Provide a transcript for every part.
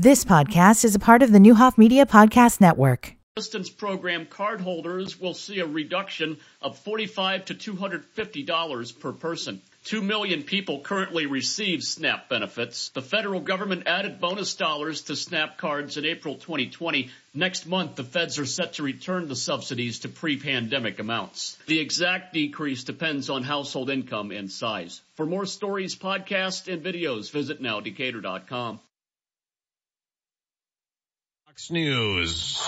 This podcast is a part of the Neuhoff Media Podcast Network. Assistance program cardholders will see a reduction of 45 to $250 per person. Two million people currently receive SNAP benefits. The federal government added bonus dollars to SNAP cards in April 2020. Next month, the feds are set to return the subsidies to pre-pandemic amounts. The exact decrease depends on household income and size. For more stories, podcasts, and videos, visit nowdecatur.com. Fox News.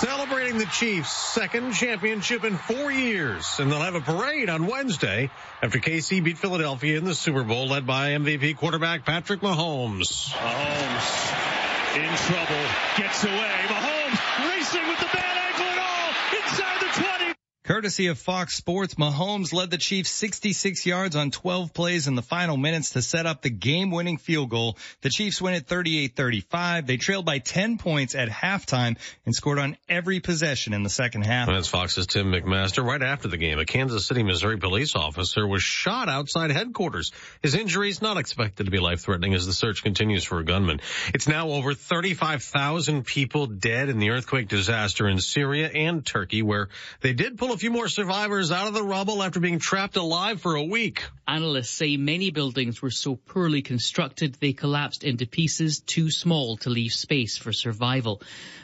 Celebrating the Chiefs' second championship in four years, and they'll have a parade on Wednesday after KC beat Philadelphia in the Super Bowl, led by MVP quarterback Patrick Mahomes. Mahomes in trouble, gets away. Mahomes racing with the bad ankle and all inside the 20. Courtesy of Fox Sports, Mahomes led the Chiefs 66 yards on 12 plays in the final minutes to set up the game-winning field goal. The Chiefs win at 38-35. They trailed by 10 points at halftime and scored on every possession in the second half. That's Fox's Tim McMaster. Right after the game, a Kansas City, Missouri police officer was shot outside headquarters. His injury is not expected to be life-threatening as the search continues for a gunman. It's now over 35,000 people dead in the earthquake disaster in Syria and Turkey, where they did pull a few more survivors out of the rubble after being trapped alive for a week. Analysts say many buildings were so poorly constructed they collapsed into pieces too small to leave space for survival.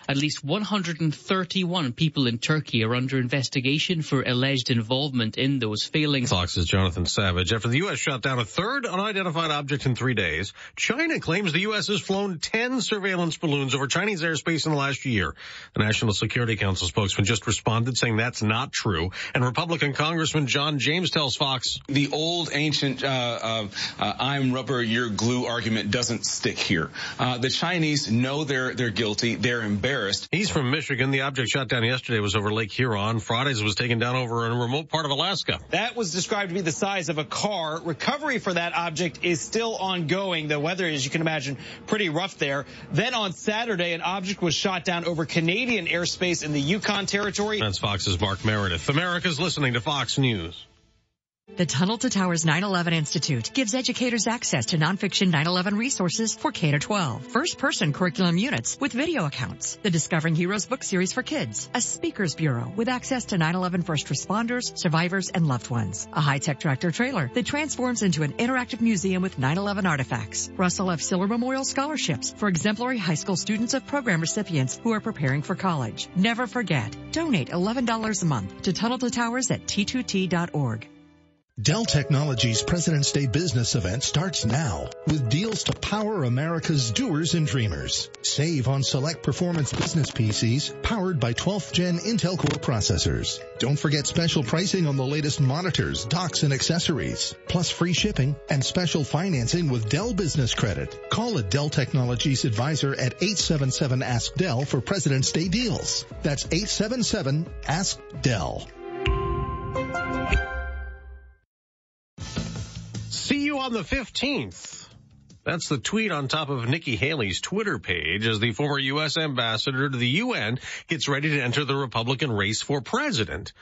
At least 131 people in Turkey are under investigation for alleged involvement in those failings. Fox's Jonathan Savage. After the U.S. shot down a third unidentified object in three days, China claims the U.S. has flown 10 surveillance balloons over Chinese airspace in the last year. The National Security Council spokesman just responded saying that's not true. And Republican Congressman John James tells Fox. The old ancient uh, uh, uh, I'm rubber, you're glue argument doesn't stick here. Uh, the Chinese know they're, they're guilty. They're embarrassed. He's from Michigan. The object shot down yesterday was over Lake Huron. Friday's was taken down over in a remote part of Alaska. That was described to be the size of a car. Recovery for that object is still ongoing. The weather, as you can imagine, pretty rough there. Then on Saturday, an object was shot down over Canadian airspace in the Yukon Territory. That's Fox's Mark Meredith. America's listening to Fox News. The Tunnel to Towers 9-11 Institute gives educators access to nonfiction 9-11 resources for K-12, first-person curriculum units with video accounts, the Discovering Heroes book series for kids, a speakers bureau with access to 9-11 first responders, survivors, and loved ones, a high-tech tractor trailer that transforms into an interactive museum with 9-11 artifacts, Russell F. Siller Memorial Scholarships for exemplary high school students of program recipients who are preparing for college. Never forget, donate $11 a month to Tunnel to Towers at t2t.org. Dell Technologies President's Day business event starts now with deals to power America's doers and dreamers. Save on select performance business PCs powered by 12th gen Intel Core processors. Don't forget special pricing on the latest monitors, docks, and accessories, plus free shipping and special financing with Dell Business Credit. Call a Dell Technologies advisor at 877 Ask Dell for President's Day deals. That's 877 Ask Dell. On the 15th. That's the tweet on top of Nikki Haley's Twitter page as the former U.S. ambassador to the UN gets ready to enter the Republican race for president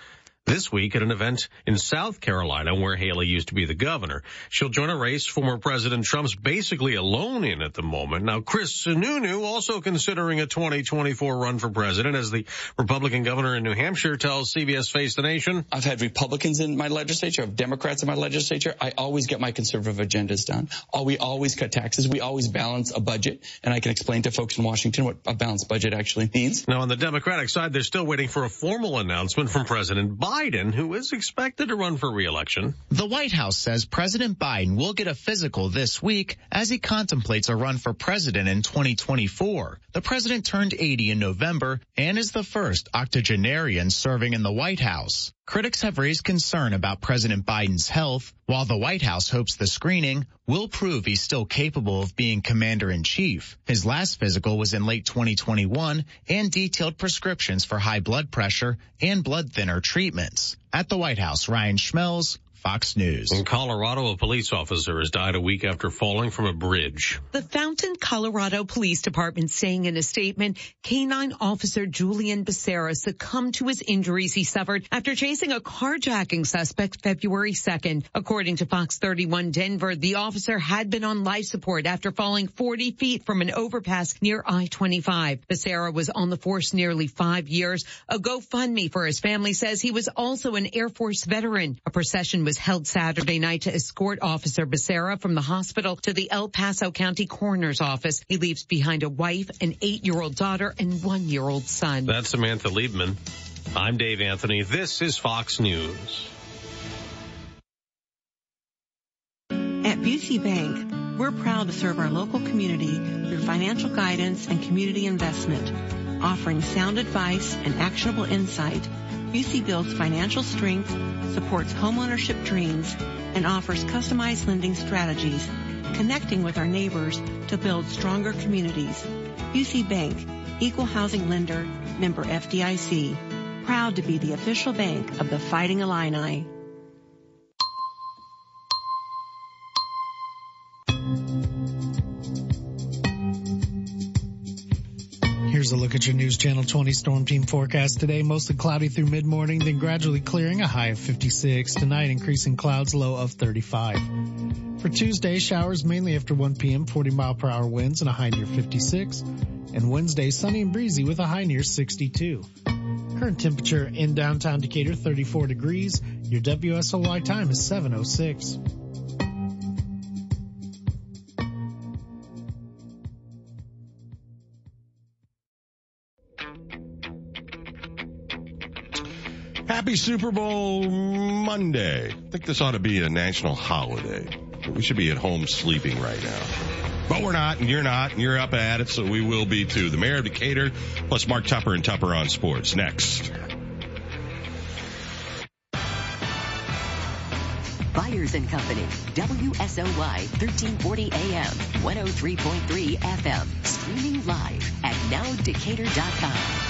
this week at an event in South Carolina where Haley used to be the governor. She'll join a race former President Trump's basically alone in at the moment. Now, Chris Sununu also considering a 2024 run for president as the Republican governor in New Hampshire tells CBS Face the Nation. I've had Republicans in my legislature. I have Democrats in my legislature. I always get my conservative agendas done. Uh, we always cut taxes. We always balance a budget. And I can explain to folks in Washington what a balanced budget actually means. Now, on the Democratic side, they're still waiting for a formal announcement from President Biden. Biden, who is expected to run for reelection. The White House says President Biden will get a physical this week as he contemplates a run for president in 2024. The president turned 80 in November and is the first octogenarian serving in the White House. Critics have raised concern about President Biden's health, while the White House hopes the screening will prove he's still capable of being commander in chief. His last physical was in late 2021 and detailed prescriptions for high blood pressure and blood thinner treatments. At the White House, Ryan Schmelz, Fox News. In Colorado, a police officer has died a week after falling from a bridge. The Fountain, Colorado Police Department saying in a statement, canine officer Julian Becerra succumbed to his injuries he suffered after chasing a carjacking suspect February 2nd. According to Fox 31 Denver, the officer had been on life support after falling 40 feet from an overpass near I-25. Becerra was on the force nearly five years. A GoFundMe for his family says he was also an Air Force veteran. A procession was held Saturday night to escort Officer Becerra from the hospital to the El Paso County Coroner's office. He leaves behind a wife, an eight-year-old daughter, and one-year-old son. That's Samantha Liebman. I'm Dave Anthony. This is Fox News. At Busey Bank, we're proud to serve our local community through financial guidance and community investment, offering sound advice and actionable insight. Busey builds financial strength, supports homeownership dreams, and offers customized lending strategies, connecting with our neighbors to build stronger communities. Busey Bank, equal housing lender, member FDIC, proud to be the official bank of the Fighting Illini. A look at your News Channel 20 Storm Team forecast today. Mostly cloudy through mid-morning, then gradually clearing a high of 56. Tonight, increasing clouds, low of 35. For Tuesday, showers mainly after 1 p.m., 40 mile per hour winds and a high near 56. And Wednesday, sunny and breezy with a high near 62. Current temperature in downtown Decatur, 34 degrees. Your WSOY time is 706. Happy Super Bowl Monday. I think this ought to be a national holiday. We should be at home sleeping right now. But we're not, and you're not, and you're up at it, so we will be too. The mayor of Decatur, plus Mark Tupper and Tupper on sports. Next. Byers and Company, WSOY 1340 AM, 103.3 FM, streaming live at nowdecatur.com.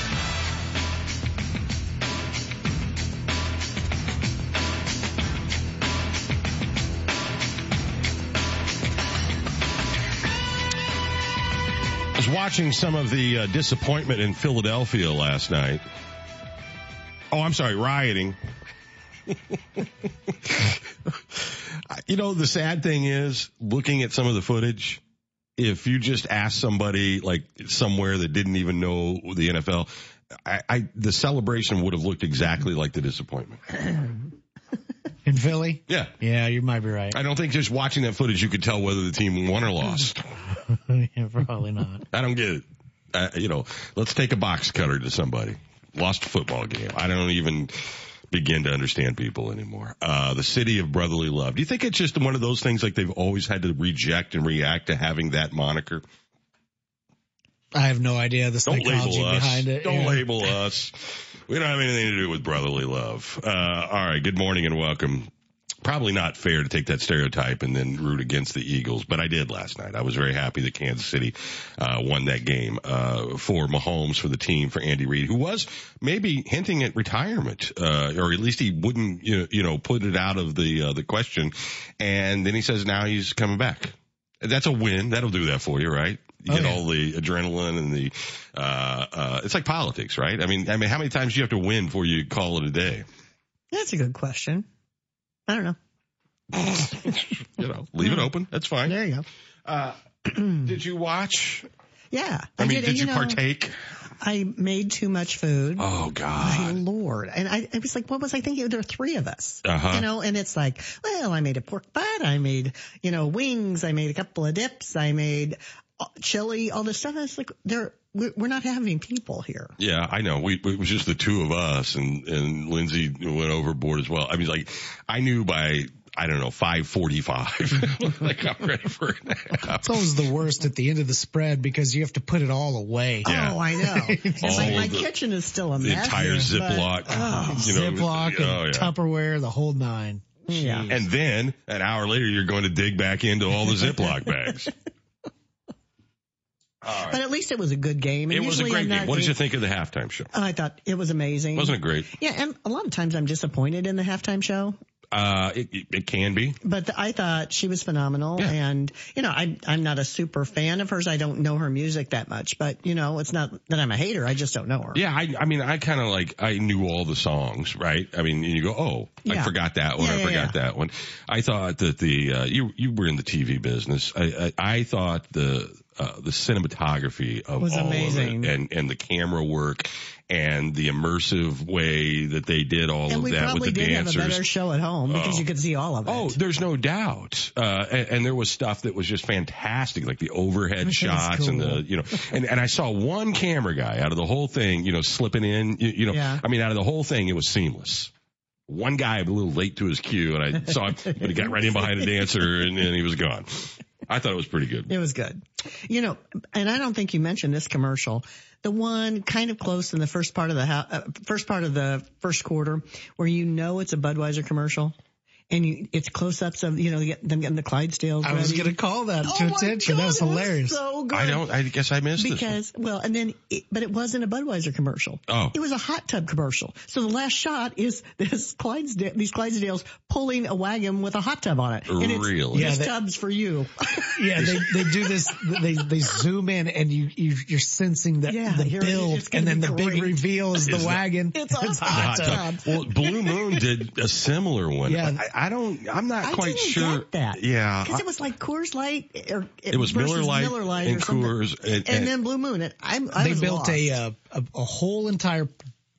was watching some of the uh, disappointment in Philadelphia last night. Oh, I'm sorry, rioting. you know, the sad thing is looking at some of the footage. If you just ask somebody like somewhere that didn't even know the NFL, I, I the celebration would have looked exactly like the disappointment. In Philly? Yeah. Yeah, you might be right. I don't think just watching that footage you could tell whether the team won or lost. yeah, probably not. I don't get it. Uh, you know, let's take a box cutter to somebody. Lost a football game. I don't even begin to understand people anymore. Uh, the city of brotherly love. Do you think it's just one of those things like they've always had to reject and react to having that moniker? I have no idea the Don't psychology label us. behind it. Don't yeah. label us. We don't have anything to do with brotherly love. Uh, all right. Good morning and welcome. Probably not fair to take that stereotype and then root against the Eagles, but I did last night. I was very happy that Kansas City uh, won that game uh, for Mahomes, for the team, for Andy Reid, who was maybe hinting at retirement, uh, or at least he wouldn't, you know, you know, put it out of the uh, the question. And then he says now he's coming back. That's a win. That'll do that for you, right? You Oh, get yeah. all the adrenaline and the, uh, uh, it's like politics, right? I mean, I mean, how many times do you have to win before you call it a day? That's a good question. I don't know. You know, leave it open. That's fine. There you go. Uh, did you watch? Yeah. I, mean, did, you, know, partake? I made too much food. Oh God, My lord. And I, I was like, what was I thinking? There are three of us. Uh-huh. You know, and it's like, well, I made a pork butt. I made, you know, wings. I made a couple of dips. I made chili, all this stuff. And it's like, there, we're we're not having people here. Yeah, I know. We it was just the two of us, and and Lindsay went overboard as well. I mean, like I knew by I don't know five forty five, like I'm ready for a nap. It's always the worst at the end of the spread because you have to put it all away. Yeah. Oh, I know. It's like my the- kitchen is still a The mess. entire but- Ziploc, oh, you know, Ziploc and oh, yeah. Tupperware, the whole nine. Yeah. And then an hour later, you're going to dig back into all the Ziploc bags. But at least it was a good game. And It was a great game. What did you think of the halftime show? I thought it was amazing. Wasn't it great? Yeah, and a lot of times I'm disappointed in the halftime show. Uh, it, it, can be. But I thought she was phenomenal, and you know, I I'm not a super fan of hers. I don't know her music that much, but you know, it's not that I'm a hater. I just don't know her. Yeah, I, I mean, I kind of like, I knew all the songs, right? I mean, you go, oh, I forgot that one, Yeah, I yeah, forgot yeah. that one. I thought that the, uh, you, you were in the TV business. I, I, I thought the, uh, the cinematography of Was all amazing. of it and, and the camera work and the immersive way that they did all and of that with the did dancers. have a better show at home because Oh. you could see all of it. Oh, there's no doubt. Uh, and, and there was stuff that was just fantastic, like the overhead shots and the, you know, and, and I saw one camera guy out of the whole thing, you know, slipping in, you, you know, Yeah. I mean, out of the whole thing, it was seamless. One guy a little late to his cue and I saw him, but he got right in behind a dancer and, and he was gone. I thought it was pretty good. It was good. You know, and I don't think you mentioned this commercial. The one kind of close in the first part of the ho- uh, first part of the first quarter where you know it's a Budweiser commercial. And you, it's close-ups of, you know, them getting the Clydesdales I was going to call that Oh to my attention. that was God, it was hilarious. so good. I don't, I guess I missed it. Because, well, and then, it, but it wasn't a Budweiser commercial. Oh. It was a hot tub commercial. So the last shot is this Clydesdale, these Clydesdales pulling a wagon with a hot tub on it. And it's, Really? Yeah, they- tub's for you. Yeah, they, they do this. They they zoom in and you, you you're sensing the Yeah, the here it is. build, It's and then be the big reveal is the Is that- wagon. It's a hot hot tub. tub. Well, Blue Moon did a similar one. Yeah. I, I don't, I'm not I quite didn't sure. get that. Yeah. Because it was like Coors Light or It was Miller Lite Miller Lite and or. Coors and- and, and- then Blue Moon. And I'm, I they was built lost. a, uh, a a whole entire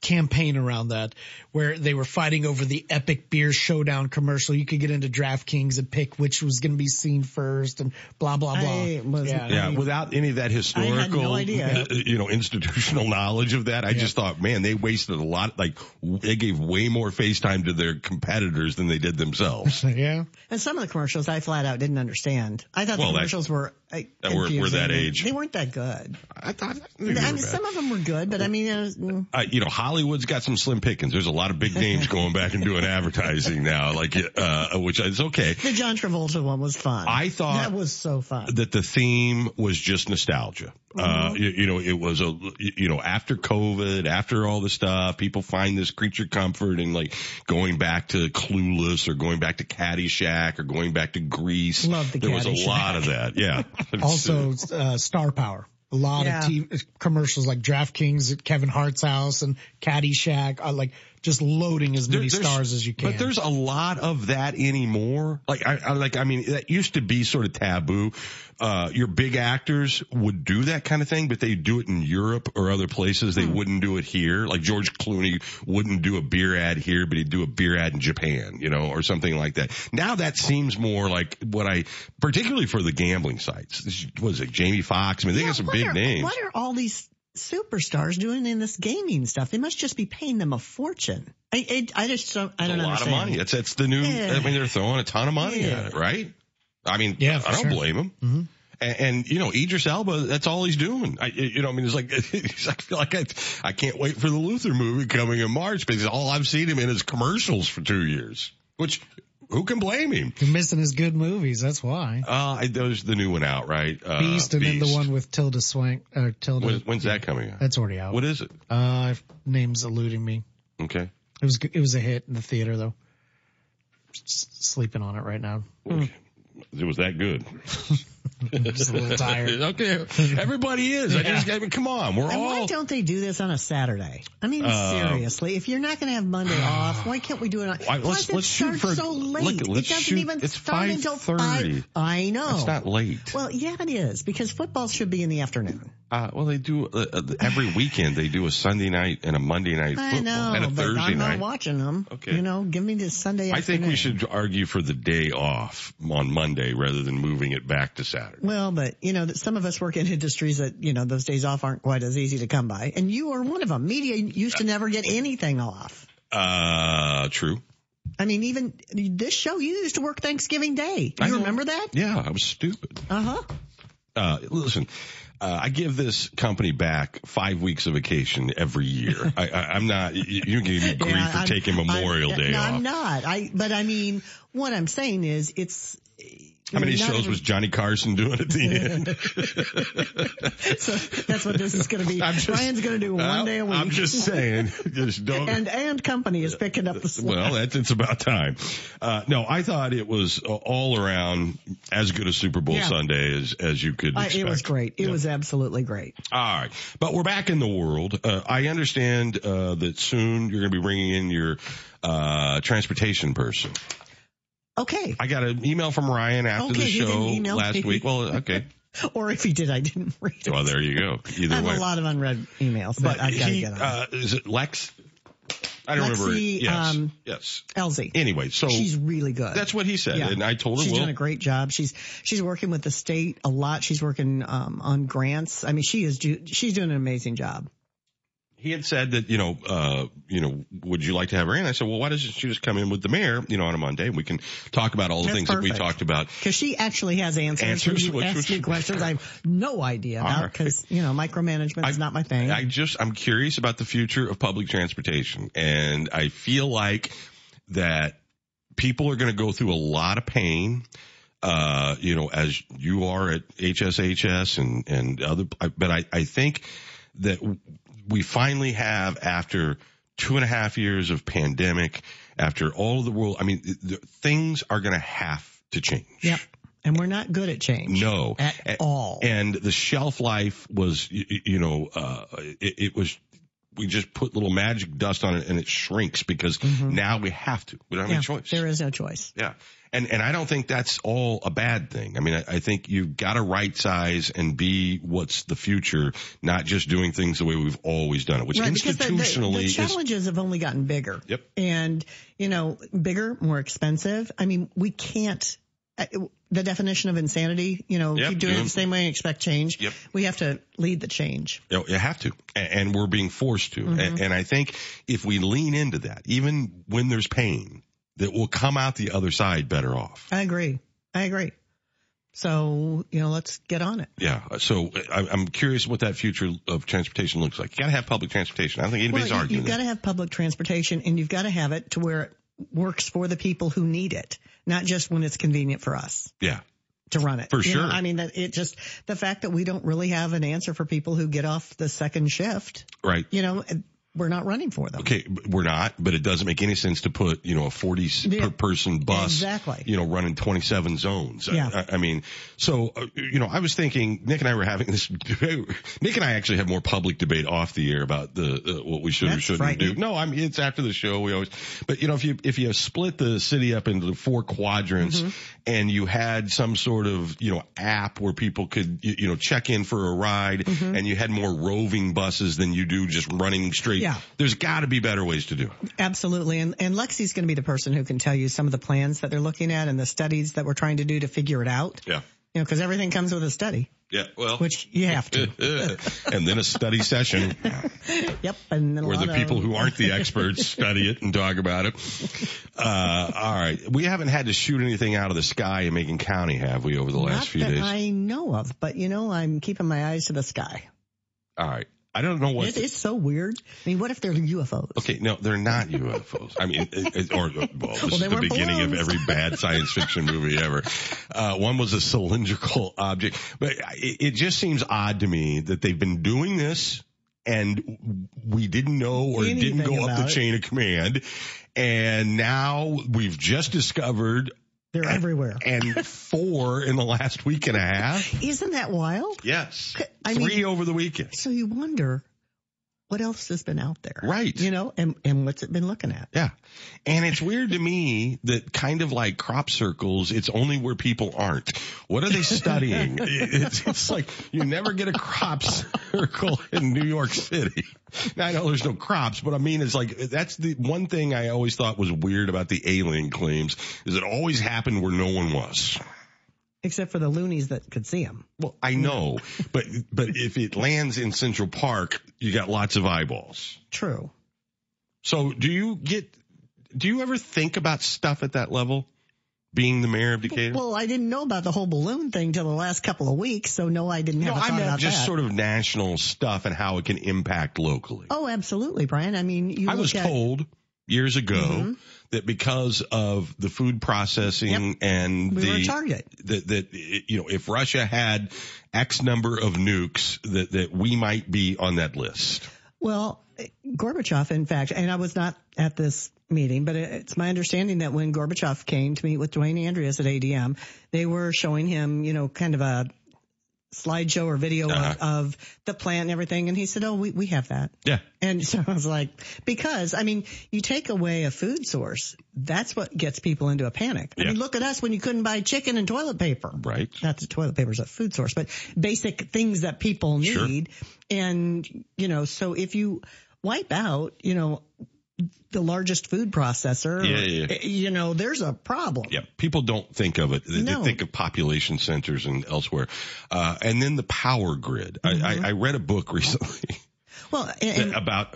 campaign around that where they were fighting over the epic beer showdown commercial. You could get into DraftKings and pick which was going to be seen first and blah blah blah. I was- yeah. Yeah, without any of that historical, no idea. uh, you know, institutional knowledge of that, I just thought, man, they wasted a lot. Like they gave way more FaceTime to their competitors than they did themselves. yeah. And some of the commercials I flat out didn't understand. I thought Well, the that- commercials were uh, that were- were that age. They weren't that good. I thought, I mean, some of them were good, but I mean, was, uh, you know, Hollywood's got some slim pickings. There's a lot of big names going back and doing advertising now, like, uh, which is okay. the John Travolta one was fun. I thought- that was so fun. that the theme was just nostalgia. Uh, you, you know, it was a, you know, after COVID, after all the stuff, people find this creature comfort and like going back to Clueless or going back to Caddyshack or going back to Grease. Love the There was a lot of that. Yeah. Also, uh, Star Power. A lot Yeah. of TV commercials like DraftKings at Kevin Hart's house and Caddyshack, are like just loading as many There- stars as you can. But there's a lot of that anymore. Like I, I like I mean that used to be sort of taboo. Uh, your big actors would do that kind of thing, but they do it in Europe or other places. They Hmm. wouldn't do it here. Like George Clooney wouldn't do a beer ad here, but he'd do a beer ad in Japan, you know, or something like that. Now that seems more like what I, particularly for the gambling sites. Was it Jamie Foxx? I mean, they Yeah, got some big are, names. What are all these superstars doing in this gaming stuff? They must just be paying them a fortune. I, I, I just don't, I It's don't know. a lot understand. of money. That's that's the new. Yeah. I mean, they're throwing a ton of money Yeah. at it, right? I mean, Yeah, I for don't sure. blame him. Mm-hmm. And, and you know, Idris Elba, that's all he's doing. I, you know, I mean, it's like I feel like I, I can't wait for the Luther movie coming in March because all I've seen him in is commercials for two years. Which who can blame him? You're missing his good movies. That's why. Uh, there's the new one out, right? Uh, Beast and then the one with Tilda Swank, or Tilda. When, when's that coming out? That's already out. What is it? Uh, name's eluding me. Okay. It was it was a hit in the theater though. Just sleeping on it right now. It was that good. Just a little tired. okay. Everybody is. I just, I mean, come on. We're And why don't they do this on a Saturday? I mean, Uh, seriously, if you're not going to have Monday off, why can't we do it on? Why- Plus, let's- it let's shoot starts for- so late. look, let's it doesn't shoot- even it's start until 5:30. five. I know. it's not late. Well, yeah, it is because football should be in the afternoon. Uh, well, they do uh, uh, every weekend. They do a Sunday night and a Monday night I know, and a but Thursday I'm not night. watching them. Okay. You know, give me this Sunday. I think we should argue for the day off on Monday rather than moving it back to Saturday. Well, but you know, some of us work in industries that you know those days off aren't quite as easy to come by, and you are one of them. Media used to never get anything off. Uh, true. I mean, even this show, you used to work Thanksgiving Day. I You know. remember that? Yeah, I was stupid. Uh huh. Uh, listen, uh, I give this company back five weeks of vacation every year. I, I, I'm not, you, you give me grief Yeah, for I'm- taking Memorial I'm, Day no, off. I'm not. I, but I mean, what I'm saying is it's, How many shows every- was Johnny Carson doing at the end? so that's what this is going to be. Just- Brian's going to do one Well, day a week. I'm just saying, just don't. and and company is picking up the slack. Well, that's it's about time. Uh, no, I thought it was uh, all around as good a Super Bowl Yeah. Sunday as as you could expect. it was great. It Yeah. was absolutely great. All right, but we're back in the world. Uh, I understand uh, that soon you're going to be bringing in your uh, transportation person. Okay. I got an email from Ryan after Okay, the show last me. week. Well, okay. Or if he did, I didn't read it. Well, there you go. Either I have way, a lot of unread emails but that I've got to he, get on. uh, is it Lex? I don't remember. Lexi, Yes, um, yes. Elsie. Anyway, so she's really good. That's what he said, and I told her, she's well, done a great job. She's she's working with the state a lot. She's working um, on grants. I mean, she is she's doing an amazing job. He had said that, you know, uh, you know, would you like to have her in? I said, well, why doesn't she just come in with the mayor, you know, on a Monday and we can talk about all the That's things that we talked about. Because she actually has answers. Answers, you ask me questions I have no idea about right. because you know micromanagement is not my thing. I just, I'm curious about the future of public transportation and I feel like that people are going to go through a lot of pain. Uh, you know, as you are at HSHS and, and other, but I, I think that we finally have after two and a half years of pandemic, after all the world, I mean, the, things are going to have to change. Yep. And we're not good at change. No, At A- all. And the shelf life was, y- y- you know, uh, it, it was. We just put little magic dust on it and it shrinks because now we have to. We don't have Mm-hmm. Yeah, any choice. There is no choice. Yeah. And, and I don't think that's all a bad thing. I mean, I, I think you've got to right size and be what's the future, not just doing things the way we've always done it, which right, because the- the, institutionally the, is. challenges have only gotten bigger. Yep. And, you know, bigger, more expensive. I mean, we can't, uh, the definition of insanity, you know, Yep, keep doing it the same way and expect change. Yep. We have to lead the change. You, know, you have to, and we're being forced to. Mm-hmm. And I think if we lean into that, even when there's pain, that we'll come out the other side better off. I agree. I agree. So, you know, let's get on it. Yeah. So I, I'm curious what that future of transportation looks like. You got to have public transportation. I don't think anybody's well, you, arguing you've got to have public transportation and you've got to have it to where it works for the people who need it, not just when it's convenient for us. Yeah. to run it. For You know, sure. I mean, that it just, the fact that we don't really have an answer for people who get off the second shift, Right. you know, we're not running for them. Okay, we're not, but it doesn't make any sense to put, you know, a 40 s- Yeah. per person bus, Exactly. you know, running 27 zones. Yeah. I, I mean, so, uh, you know, I was thinking, Nick and I were having this, debate. Nick and I actually have more public debate off the air about the, uh, what we should or shouldn't do. No, I mean, it's after the show. We always, but you know, if you, if you split the city up into four quadrants Mm-hmm. and you had some sort of, you know, app where people could, you, you know, check in for a ride and you had more roving buses than you do just running straight. Yeah. There's got to be better ways to do it. Absolutely. And, and Lexi's going to be the person who can tell you some of the plans that they're looking at and the studies that we're trying to do to figure it out. Yeah. You know, cause everything comes with a study, Yeah. Well, which you have to. and then a study session yep. And then a where the people who aren't the experts study it and talk about it. Uh, all right. We haven't had to shoot anything out of the sky in Macon County, have we, over the last Not few that days? I know of, but you know, I'm keeping my eyes to the sky. All right. I don't know what. It, it's so weird. I mean, what if they're UFOs? Okay, no, they're not UFOs. I mean, it, it, or well, this Well, is the beginning of every bad science fiction movie ever. Uh, one was a cylindrical object, but it, it just seems odd to me that they've been doing this and we didn't know or didn't go up the chain of command, and now we've just discovered They're everywhere. and four in the last week and a half. Isn't that wild? Yes, I three mean- over the weekend. So you wonder what else has been out there. Right. You know, and, and what's it been looking at? Yeah. And it's weird to me that kind of like crop circles, it's only where people aren't. What are they studying? it's, it's like you never get a crop circle in New York City. Now I know there's no crops, but I mean, it's like, that's the one thing I always thought was weird about the alien claims is it always happened where no one was. Except for the loonies that could see them. Well, I know, but, but if it lands in Central Park, you got lots of eyeballs. True. So do you get, do you ever think about stuff at that level? Being the mayor of Decatur? Well, I didn't know about the whole balloon thing till the last couple of weeks, so no, I didn't no, have a I meant just that. sort of national stuff and how it can impact locally. Oh, absolutely, Brian. I mean, you I was at, told years ago Mhm. That because of the food processing and We the that that you know if Russia had X number of nukes that that we might be on that list. Well, Gorbachev, in fact, and I was not at this meeting, but it's my understanding that when Gorbachev came to meet with Dwayne Andreas at ADM, they were showing him, you know, kind of a slideshow or video Uh-huh. of, of the plant and everything. And he said, Oh, we, we have that. Yeah. And so I was like, because I mean, you take away a food source, that's what gets people into a panic. I mean, look at us when you couldn't buy chicken and toilet paper. Right. Not that toilet paper is a food source, but basic things that people Sure. need. And, you know, so if you wipe out, you know, the largest food processor, Yeah, yeah, yeah. you know, there's a problem. Yeah, people don't think of it. They, No. they think of population centers and elsewhere. Uh, and then the power grid. I, I, I read a book recently Well, Mm-hmm. and about,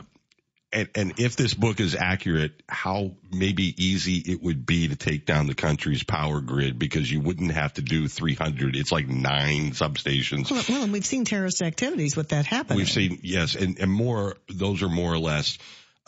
and, and if this book is accurate, how maybe easy it would be to take down the country's power grid because you wouldn't have to do 300. It's like nine substations. well, well, and we've seen terrorist activities with that happening. We've seen, yes, and, and more, those are more or less,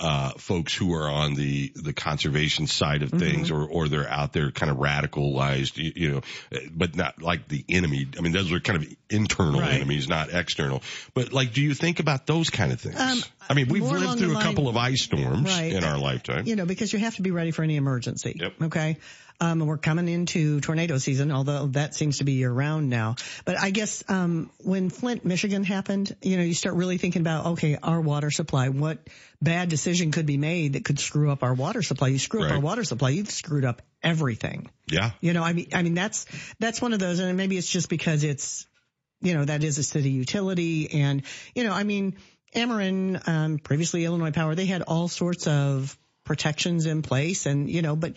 uh, folks who are on the, the conservation side of things or, or they're out there kind of radicalized, you, you know, uh, but not like the enemy. I mean, those are kind of internal Right. enemies, not external. But like, do you think about those kind of things? Um, I mean, we've lived through a line- couple of ice storms Right. in our lifetime. you know, because you have to be ready for any emergency. Yep. Okay. Um, we're coming into tornado season, although that seems to be year round now. But I guess, um, when Flint, Michigan happened, you know, you start really thinking about, okay, our water supply, what bad decision could be made that could screw up our water supply? You screw up our water supply, you've screwed up everything. Yeah. You know, I mean, I mean, that's, that's one of those, and maybe it's just because it's, you know, that is a city utility. And, you know, I mean, Ameren, um, previously Illinois Power, they had all sorts of protections in place and, you know, but,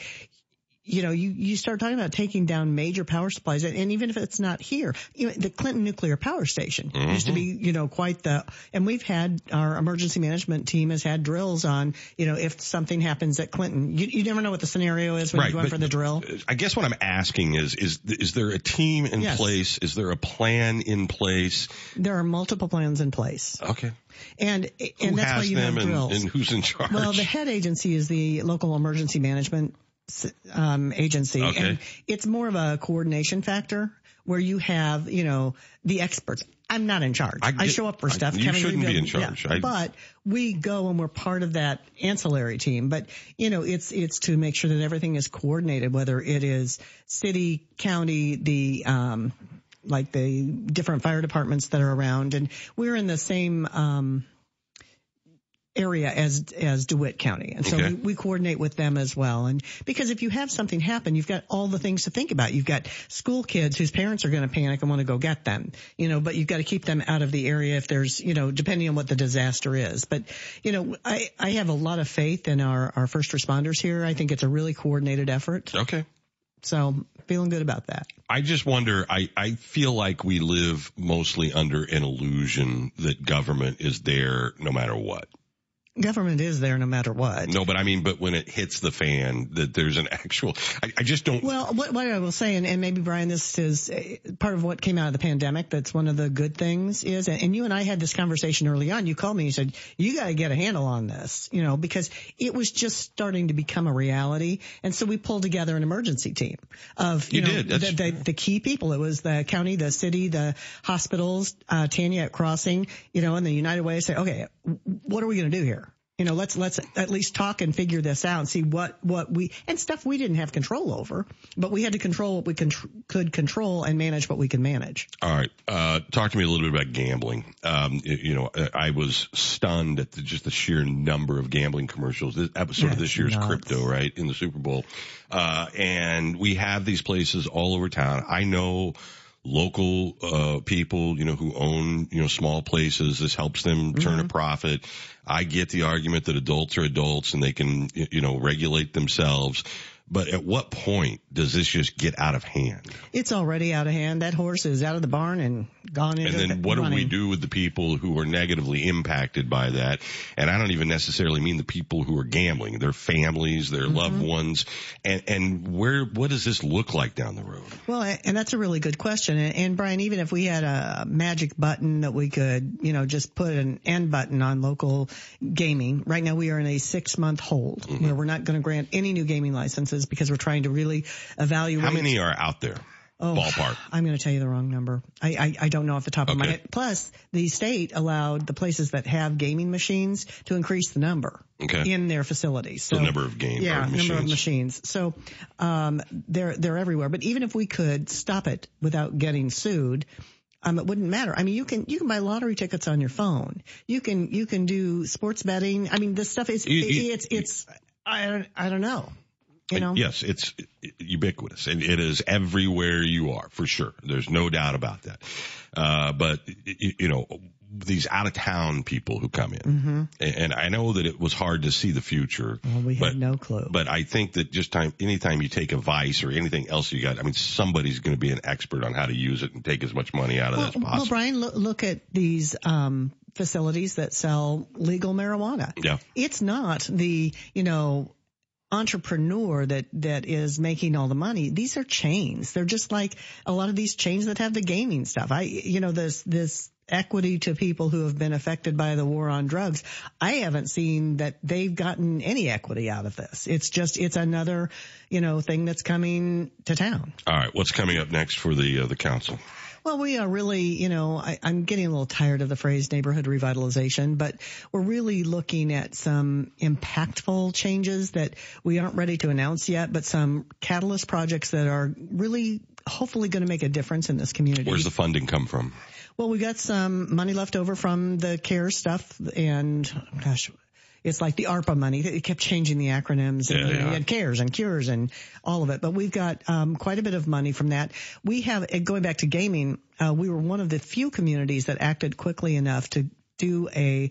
you know, you, you start talking about taking down major power supplies, and even if it's not here, you know, the Clinton nuclear power station used to mm-hmm. be, you know, quite the, and we've had, our emergency management team has had drills on, you know, if something happens at Clinton, you, you never know what the scenario is when Right, you go for the drill. I guess what I'm asking is, is, is there a team in Yes. place? Is there a plan in place? There are multiple plans in place. Okay. And, Who and that's why you have and, drills. and who's in charge? Well, the head agency is the local emergency management um, agency, Okay. and it's more of a coordination factor where you have, you know, the experts. I'm not in charge. I I, show up for I- stuff. you Kevin shouldn't be in charge. yeah. I- but we go and we're part of that ancillary team. But you know, it's it's to make sure that everything is coordinated, whether it is city, county, the um, like the different fire departments that are around, and we're in the same. Um, area as as DeWitt County, and so Okay. we, we coordinate with them as well. And because if you have something happen, you've got all the things to think about. You've got school kids whose parents are going to panic and want to go get them, you know, but you've got to keep them out of the area if there's, you know, depending on what the disaster is. But you know, I I have a lot of faith in our our first responders here. I think it's a really coordinated effort. Okay. So feeling good about that. I just wonder, I, I feel like we live mostly under an illusion that government is there no matter what. Government is there no matter what. No, but I mean, but when it hits the fan, that there's an actual, I, I just don't, Well, what, what I will say, and, and maybe Brian, this is uh, part of what came out of the pandemic. That's one of the good things is, and you and I had this conversation early on. You called me and you said, you got to get a handle on this, you know, because it was just starting to become a reality. And so we pulled together an emergency team of, you, You know, did. the, the, the key people. It was the county, the city, the hospitals, uh, Tanya at Crossing, you know, and the United Way say, okay, what are we going to do here? You know, let's let's at least talk and figure this out and see what what we and stuff we didn't have control over, but we had to control what we con- could control and manage what we could manage. All right. Uh, talk to me a little bit about gambling. Um, you, you know, I was stunned at the, just the sheer number of gambling commercials. This, that was sort of this year's nuts. crypto, right? In the Super Bowl. Uh, and we have these places all over town. I know local, uh, people, you know, who own, you know, small places. This helps them turn a profit. I get the argument that adults are adults and they can, you know, regulate themselves. But at what point does this just get out of hand? It's already out of hand. That horse is out of the barn and gone into And then the what do we do with the people who are negatively impacted by that? And I don't even necessarily mean the people who are gambling, their families, their Mm-hmm. loved ones. And, and where, what does this look like down the road? Well, and that's a really good question. And, and Brian, even if we had a magic button that we could, you know, just put an end button on local gaming. Right now we are in a six month hold Mm-hmm. where we're not going to grant any new gaming licenses because we're trying to really evaluate. How many are out there? Oh, Ballpark. I'm going to tell you the wrong number. I, I, I don't know off the top of my head. Plus, the state allowed the places that have gaming machines to increase the number Okay. in their facilities. So, The number of games. yeah, number of machines. machines. So, um, they're they're everywhere. But even if we could stop it without getting sued. Um, it wouldn't matter. I mean, you can you can buy lottery tickets on your phone. You can you can do sports betting. I mean, this stuff is You- you- it's it's I don't I don't know. You know, Yes, it's ubiquitous and it is everywhere you are for sure. There's no doubt about that. Uh, but you know, these out of town people who come in hmm and I know that it was hard to see the future. Well, we but, had no clue. But I think that just time, anytime you take a vice or anything else you got, I mean, somebody's going to be an expert on how to use it and take as much money out of Well, that as possible. well. Brian, look, look at these um, facilities that sell legal marijuana. Yeah. It's not the, you know, entrepreneur that, that is making all the money. These are chains. They're just like a lot of these chains that have the gaming stuff. I, you know, this, this equity to people who have been affected by the war on drugs. I haven't seen that they've gotten any equity out of this. It's just, it's another, you know, thing that's coming to town. All right. What's coming up next for the, uh, the council? Well, we are really, you know, I, I'm getting a little tired of the phrase neighborhood revitalization, but we're really looking at some impactful changes that we aren't ready to announce yet, but some catalyst projects that are really hopefully going to make a difference in this community. Where's the funding come from? Well, we got some money left over from the CARE stuff and gosh, it's like the ARPA money. It kept changing the acronyms and Yeah, you know, yeah. you had CARES and CURES and all of it. But we've got um, quite a bit of money from that. We have, uh, going back to gaming, uh, we were one of the few communities that acted quickly enough to do a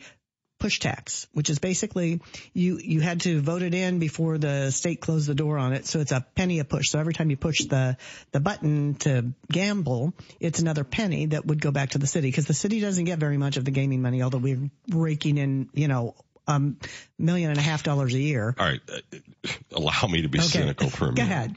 push tax, which is basically you you had to vote it in before the state closed the door on it. So it's a penny a push. So every time you push the the button to gamble, it's another penny that would go back to the city because the city doesn't get very much of the gaming money, although we're raking in you know um million and a half dollars a year. All right. Uh, allow me to be Okay. cynical for a minute. Go ahead.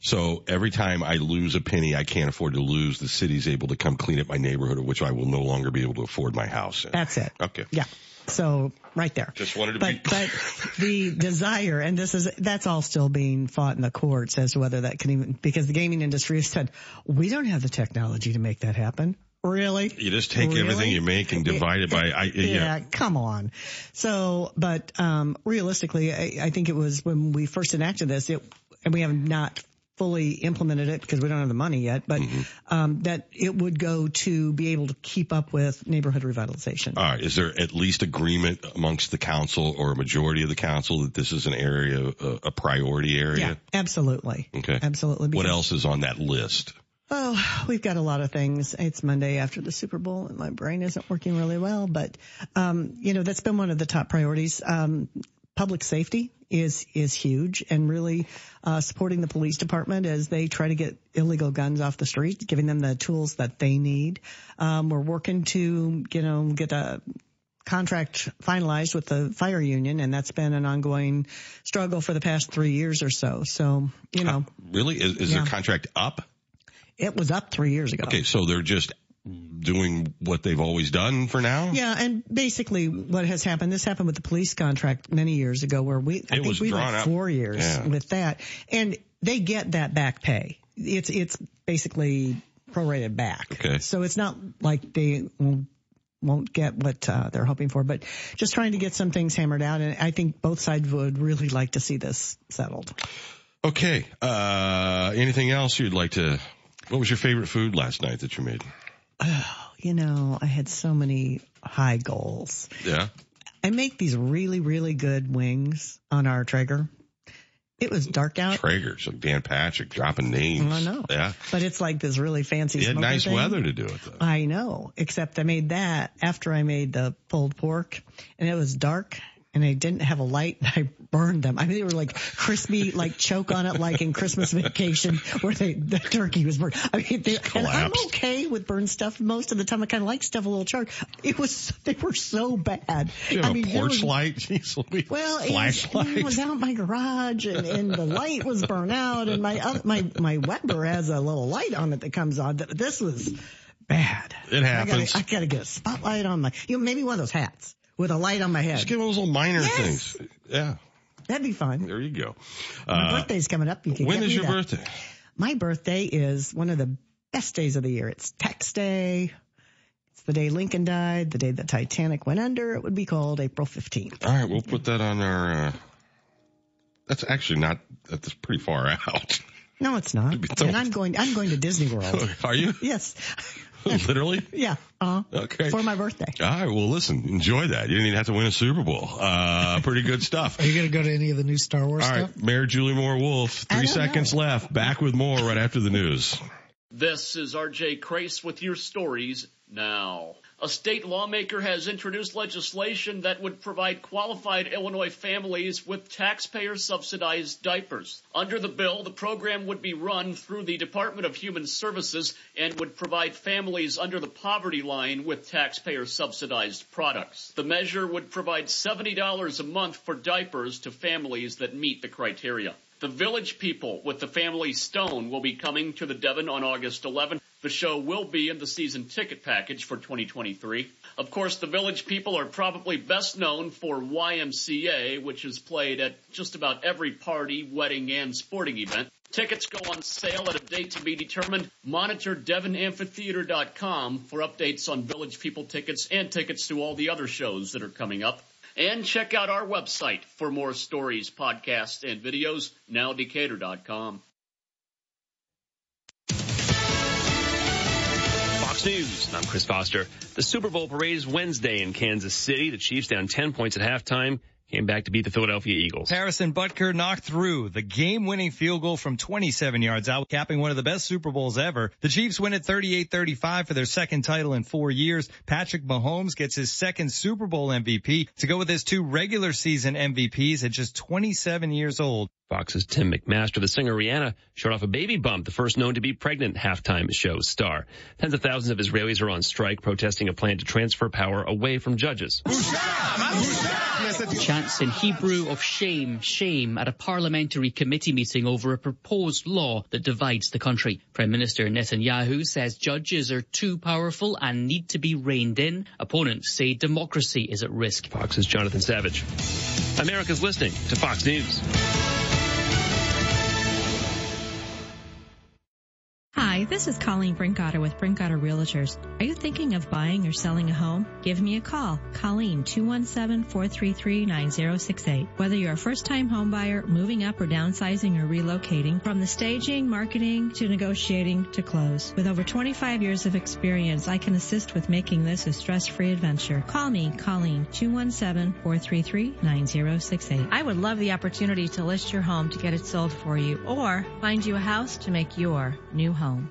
So every time I lose a penny I can't afford to lose, the city's able to come clean up my neighborhood, of which I will no longer be able to afford my house. in. That's it. Okay. Yeah. So right there. Just wanted to but, be. but the desire, and this is, that's all still being fought in the courts as to whether that can even, because the gaming industry has said, we don't have the technology to make that happen. Really? You just take Really? everything you make and divide it by. I, yeah, yeah. come on. So, but um, realistically, I, I think it was when we first enacted this, it, and we have not fully implemented it because we don't have the money yet, but Mm-hmm. um, that it would go to be able to keep up with neighborhood revitalization. All right. Is there at least agreement amongst the council or a majority of the council that this is an area, a, a priority area? Yeah, absolutely. Okay. Absolutely. What else is on that list? Oh, we've got a lot of things. It's Monday after the Super Bowl and my brain isn't working really well, but, um, you know, that's been one of the top priorities. Um, public safety is, is huge and really, uh, supporting the police department as they try to get illegal guns off the street, giving them the tools that they need. Um, we're working to, you know, get a, contract finalized with the fire union and that's been an ongoing struggle for the past three years or so. So, you know, Really? Is, is Yeah. their contract up? It was up three years ago. Okay. So they're just doing what they've always done for now? Yeah, and basically what has happened, this happened with the police contract many years ago where we, I It think we went four years Yeah. with that and they get that back pay. It's, it's basically prorated back. Okay. So it's not like they won't, won't get what uh, they're hoping for, but just trying to get some things hammered out. And I think both sides would really like to see this settled. Okay. Uh, anything else you'd like to, what was your favorite food last night that you made? Oh, you know, I had so many high goals. Yeah. I make these really, really good wings on our Traeger. It was dark out. Traeger. So Dan Patrick dropping names. I know. Yeah. But it's like this really fancy. You had nice thing. weather to do it though. I know, except I made that after I made the pulled pork and it was dark and I didn't have a light. And I burned them. I mean, they were like crispy, like choke on it, like in Christmas Vacation, where they the turkey was burned. I mean, they, and I'm okay with burned stuff most of the time. I kind of like stuff a little charred. It was they were so bad. You have I mean, a porch was- light? Jeez, Louise. well, it was, flashlight. it was out in my garage and, and the light was burnt out and my, uh, my, my Weber has a little light on it that comes on. Th- This was bad. It happens. I gotta, I gotta get a spotlight on my, you know, maybe one of those hats with a light on my head. Just give them those little minor Yes. things. Yeah, That'd be fun. there you go. My Uh, birthday's coming up. You can when is your that. birthday? My birthday is one of the best days of the year. It's Tex Day. It's the day Lincoln died, the day the Titanic went under. It would be called April 15th. All right, we'll put that on our. Uh, that's actually not. That's pretty far out. No, it's not. And I'm going, I'm going to Disney World. Are you yes. literally? Yeah. Uh, Okay. for my birthday. All right. Well, listen. Enjoy that. You didn't even have to win a Super Bowl. Uh, pretty good stuff. Are you going to go to any of the new Star Wars All stuff? right, Mayor Julie Moore Wolfe. Three don't seconds left. Back with more right after the news. This is RJ Crace with your stories now. A state lawmaker has introduced legislation that would provide qualified Illinois families with taxpayer subsidized diapers. Under the bill, the program would be run through the Department of Human Services and would provide families under the poverty line with taxpayer subsidized products. The measure would provide $70 a month for diapers to families that meet the criteria. The Village People with the Family Stone will be coming to the Devon on August 11th. The show will be in the season ticket package for 2023. Of course, the Village People are probably best known for YMCA, which is played at just about every party, wedding, and sporting event. Tickets go on sale at a date to be determined. Monitor DevonAmphitheater.com for updates on Village People tickets and tickets to all the other shows that are coming up. And check out our website for more stories, podcasts, and videos, nowdecatur.com. Fox News. I'm Chris Foster. The Super Bowl parade is Wednesday in Kansas City. The Chiefs down 10 points at halftime came back to beat the Philadelphia Eagles. Harrison Butker knocked through the game-winning field goal from 27 yards out, capping one of the best Super Bowls ever. The Chiefs win at 38-35 for their second title in four years. Patrick Mahomes gets his second Super Bowl MVP to go with his two regular season MVPs at just 27 years old. Fox's Tim McMaster, the singer Rihanna, showed off a baby bump, the first known to be pregnant halftime show star. Tens of thousands of Israelis are on strike protesting a plan to transfer power away from judges. Chants in Hebrew of shame, shame at a parliamentary committee meeting over a proposed law that divides the country. Prime Minister Netanyahu says judges are too powerful and need to be reined in. Opponents say democracy is at risk. Fox's Jonathan Savage. America's listening to Fox News. Hi, this is Colleen Brinkotter with Brinkotter Realtors. Are you thinking of buying or selling a home? Give me a call. Colleen 217-433-9068. Whether you're a first-time home buyer, moving up or downsizing or relocating, from the staging, marketing to negotiating to close. With over 25 years of experience, I can assist with making this a stress-free adventure. Call me, Colleen 217-433-9068. I would love the opportunity to list your home to get it sold for you or find you a house to make your new home.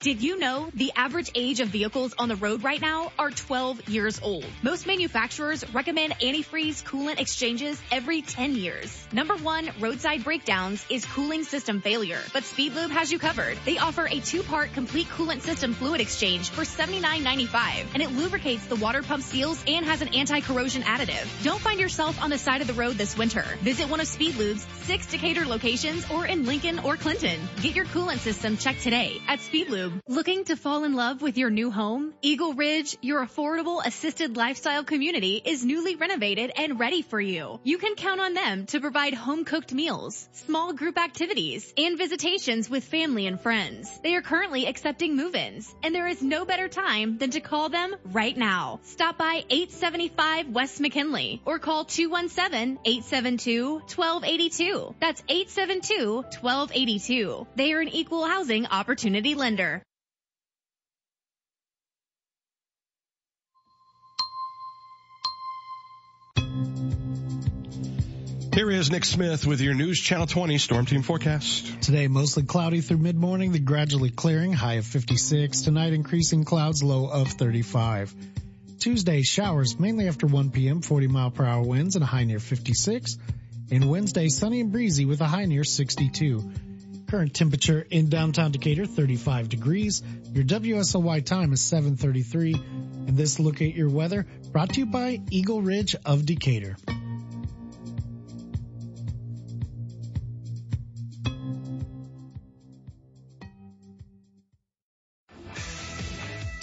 Did you know the average age of vehicles on the road right now are 12 years old? Most manufacturers recommend antifreeze coolant exchanges every 10 years. Number one roadside breakdowns is cooling system failure, but Speedlube has you covered. They offer a two-part complete coolant system fluid exchange for $79.95, and it lubricates the water pump seals and has an anti-corrosion additive. Don't find yourself on the side of the road this winter. Visit one of Speedlube's six Decatur locations or in Lincoln or Clinton. Get your coolant system checked today at Looking to fall in love with your new home? Eagle Ridge, your affordable assisted lifestyle community is newly renovated and ready for you. You can count on them to provide home cooked meals, small group activities, and visitations with family and friends. They are currently accepting move-ins, and there is no better time than to call them right now. Stop by 875 West McKinley or call 217-872-1282. That's 872-1282. They are an equal housing opportunity lender. Here is Nick Smith with your News Channel 20 Storm Team forecast. Today, mostly cloudy through mid-morning, then gradually clearing, high of 56. Tonight, increasing clouds, low of 35. Tuesday, showers mainly after 1 p.m., 40 mile per hour winds and a high near 56. And Wednesday, sunny and breezy with a high near 62. Current temperature in downtown Decatur, 35 degrees. Your WSOY time is 733. And this look at your weather brought to you by Eagle Ridge of Decatur.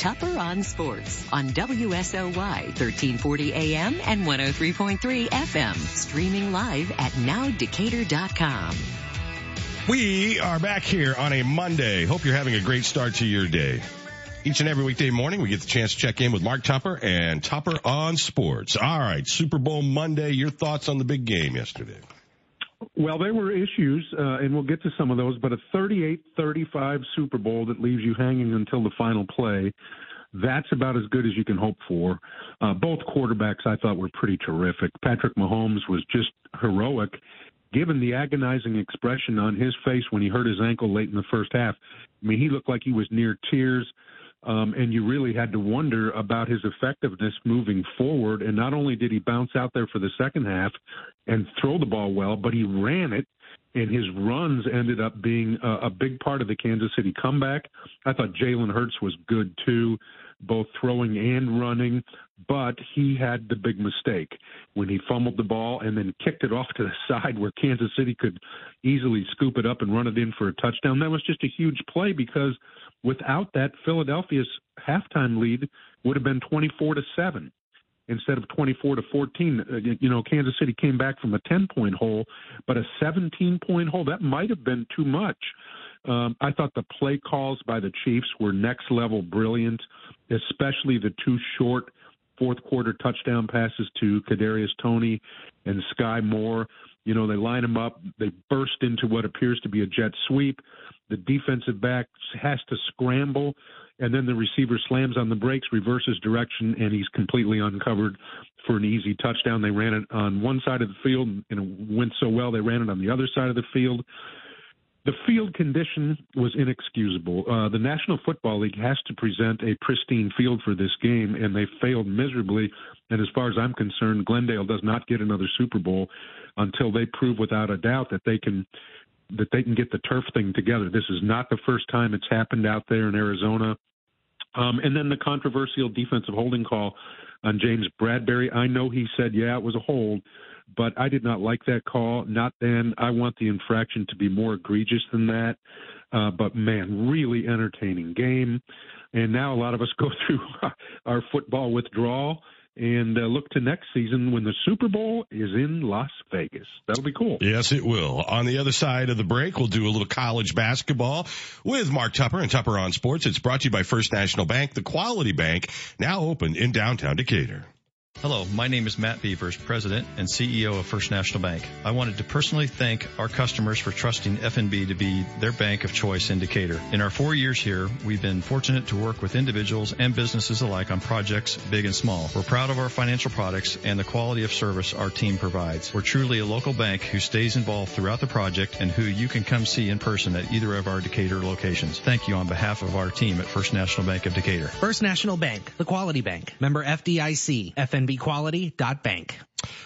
Tupper on Sports on WSOY 1340 AM and 103.3 FM. Streaming live at nowdecatur.com. We are back here on a Monday. Hope you're having a great start to your day. Each and every weekday morning, we get the chance to check in with Mark Tupper and Tupper on Sports. All right, Super Bowl Monday. Your thoughts on the big game yesterday? Well, there were issues, uh, and we'll get to some of those, but a 38-35 Super Bowl that leaves you hanging until the final play, that's about as good as you can hope for. Uh, both quarterbacks I thought were pretty terrific. Patrick Mahomes was just heroic, given the agonizing expression on his face when he hurt his ankle late in the first half. I mean, he looked like he was near tears. Um, and you really had to wonder about his effectiveness moving forward. And not only did he bounce out there for the second half and throw the ball well, but he ran it, and his runs ended up being a, a big part of the Kansas City comeback. I thought Jalen Hurts was good too, both throwing and running, but he had the big mistake when he fumbled the ball and then kicked it off to the side where Kansas City could easily scoop it up and run it in for a touchdown. That was just a huge play because – Without that, Philadelphia's halftime lead would have been 24 to 7 instead of 24 to 14. Uh, you know, Kansas City came back from a 10 point hole, but a 17 point hole, that might have been too much. Um, I thought the play calls by the Chiefs were next level brilliant, especially the two short fourth quarter touchdown passes to Kadarius Toney and Skyy Moore. You know, they line them up, they burst into what appears to be a jet sweep. The defensive back has to scramble, and then the receiver slams on the brakes, reverses direction, and he's completely uncovered for an easy touchdown. They ran it on one side of the field, and it went so well they ran it on the other side of the field. The field condition was inexcusable. Uh, the National Football League has to present a pristine field for this game, and they failed miserably. And as far as I'm concerned, Glendale does not get another Super Bowl until they prove without a doubt that they can that they can get the turf thing together. This is not the first time it's happened out there in Arizona. Um, and then the controversial defensive holding call on James Bradberry. I know he said, yeah, it was a hold, but I did not like that call. Not then. I want the infraction to be more egregious than that. Uh, but man, really entertaining game. And now a lot of us go through our football withdrawal and uh, look to next season when the Super Bowl is in Las Vegas. That'll be cool. Yes, it will. On the other side of the break, we'll do a little college basketball with Mark Tupper and Tupper on Sports. It's brought to you by First National Bank, the quality bank, now open in downtown Decatur. Hello, my name is Matt Beavers, President and CEO of First National Bank. I wanted to personally thank our customers for trusting FNB to be their bank of choice in Decatur. In our four years here, we've been fortunate to work with individuals and businesses alike on projects big and small. We're proud of our financial products and the quality of service our team provides. We're truly a local bank who stays involved throughout the project and who you can come see in person at either of our Decatur locations. Thank you on behalf of our team at First National Bank of Decatur. First National Bank, the quality bank. Member FDIC, FNB FNBquality.bank.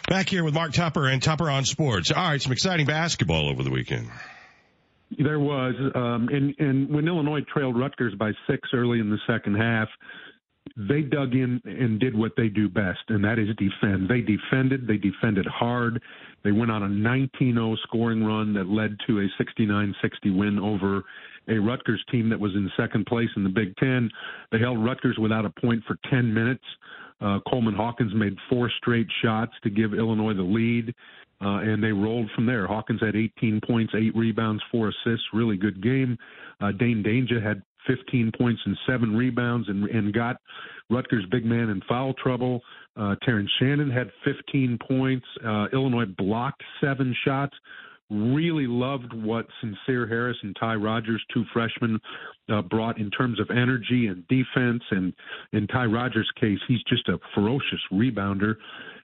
Back here with Mark Tupper and Tupper on Sports. All right, some exciting basketball over the weekend. There was, um, and, and when Illinois trailed Rutgers by six early in the second half, they dug in and did what they do best, and that is defend. They defended. They defended hard. They went on a 19-0 scoring run that led to a 69-60 win over a Rutgers team that was in second place in the Big Ten. They held Rutgers without a point for 10 minutes. Uh, Coleman Hawkins made four straight shots to give Illinois the lead, uh, and they rolled from there. Hawkins had 18 points, eight rebounds, four assists. Really good game. Uh, Dain Dainja had 15 points and seven rebounds and, and got Rutgers big man in foul trouble. Uh, Terrence Shannon had 15 points. Uh, Illinois blocked seven shots really loved what Sencire Harris and Ty Rogers, two freshmen, uh, brought in terms of energy and defense. And in Ty Rogers' case, he's just a ferocious rebounder.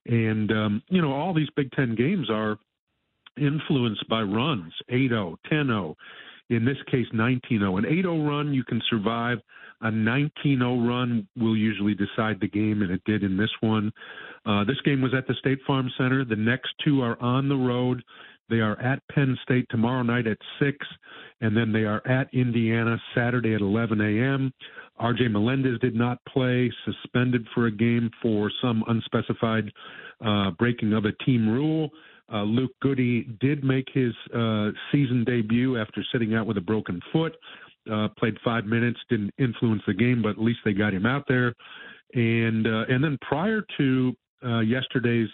And, um, you know, all these Big Ten games are influenced by runs 8 0, 10 0. In this case, 19 0. An 8 0 run, you can survive. A 19-0 run will usually decide the game, and it did in this one. Uh, this game was at the State Farm Center. The next two are on the road. They are at Penn State tomorrow night at 6, and then they are at Indiana Saturday at 11 a.m. RJ Melendez did not play, suspended for a game for some unspecified uh, breaking of a team rule. Uh, Luke Goode did make his uh, season debut after sitting out with a broken foot. Uh, played five minutes, didn't influence the game, but at least they got him out there. And uh, and then prior to uh, yesterday's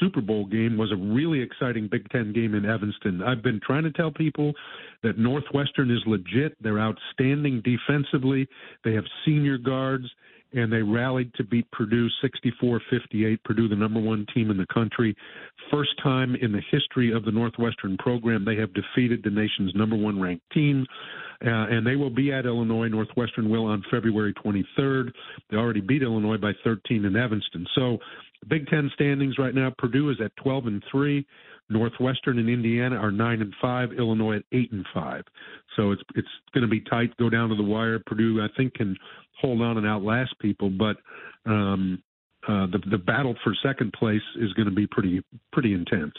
Super Bowl game was a really exciting Big Ten game in Evanston. I've been trying to tell people that Northwestern is legit. They're outstanding defensively. They have senior guards, and they rallied to beat Purdue 64 58. Purdue, the number one team in the country. First time in the history of the Northwestern program they have defeated the nation's number one ranked team. Uh, and they will be at Illinois. Northwestern will on February 23rd. They already beat Illinois by 13 in Evanston. So Big Ten standings right now: Purdue is at 12 and three. Northwestern and Indiana are nine and five. Illinois at eight and five. So it's it's going to be tight. Go down to the wire. Purdue, I think, can hold on and outlast people, but um, uh, the the battle for second place is going to be pretty pretty intense.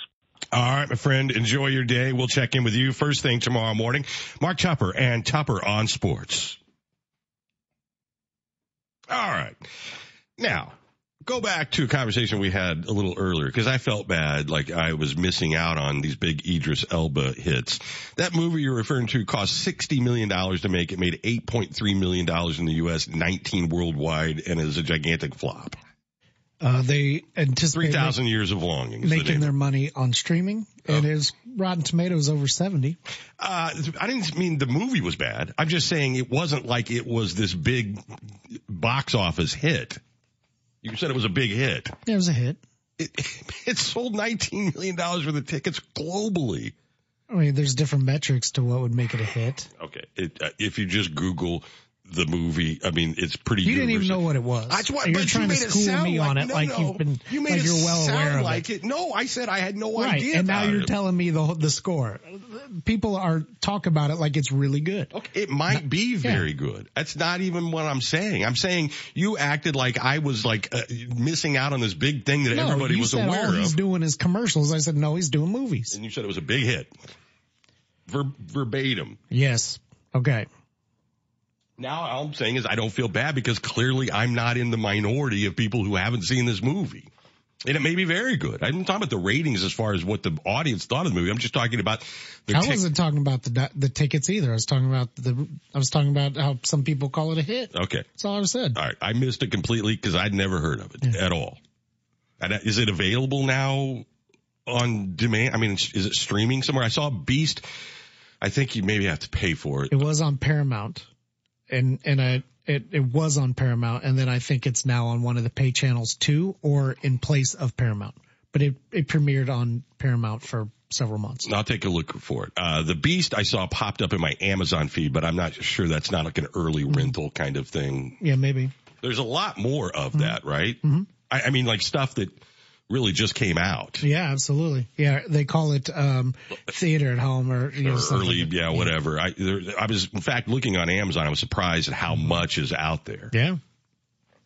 All right, my friend. Enjoy your day. We'll check in with you first thing tomorrow morning. Mark Tupper and Tupper on Sports. All right. Now, go back to a conversation we had a little earlier because I felt bad, like I was missing out on these big Idris Elba hits. That movie you're referring to cost sixty million dollars to make. It made eight point three million dollars in the U.S., nineteen worldwide, and is a gigantic flop. Uh, they anticipate three thousand years of longing, making their money on streaming, oh. and his Rotten Tomatoes over seventy. Uh, I didn't mean the movie was bad. I'm just saying it wasn't like it was this big box office hit. You said it was a big hit. Yeah, it was a hit. It, it sold $19 million worth of tickets globally. I mean, there's different metrics to what would make it a hit. Okay. It, uh, if you just Google the movie. I mean, it's pretty. You didn't even know what it was. That's what. You're trying you to school me like, on it, no, like no. you've been. You made like it you're well sound aware of like it. it. No, I said I had no right, idea. and now you're it. telling me the the score. People are talk about it like it's really good. Okay, it might be very yeah. good. That's not even what I'm saying. I'm saying you acted like I was like uh, missing out on this big thing that no, everybody was aware all of. he's doing is commercials. I said no, he's doing movies. And you said it was a big hit. Ver- verbatim. Yes. Okay. Now all I'm saying is I don't feel bad because clearly I'm not in the minority of people who haven't seen this movie. And it may be very good. I'm talking about the ratings as far as what the audience thought of the movie. I'm just talking about the I tic- wasn't talking about the the tickets either. I was talking about the I was talking about how some people call it a hit. Okay. That's all I said. All right. I missed it completely because I'd never heard of it Yeah. at all. And is it available now on demand? I mean, is it streaming somewhere? I saw Beast. I think you maybe have to pay for it. It was on Paramount, and and I it it was on Paramount, and then I think it's now on one of the pay channels too, or in place of Paramount. But it it premiered on Paramount for several months. I'll take a look for it. Uh, the Beast I saw popped up in my Amazon feed, but I'm not sure that's not like an early rental kind of thing. Yeah, maybe. There's a lot more of that, right? Mhm. I, I mean, like stuff that really just came out. Yeah, absolutely. Yeah, they call it um theater at home or you know or something. early, yeah, whatever. I there, I was in fact looking on Amazon. I was surprised at how much is out there. Yeah.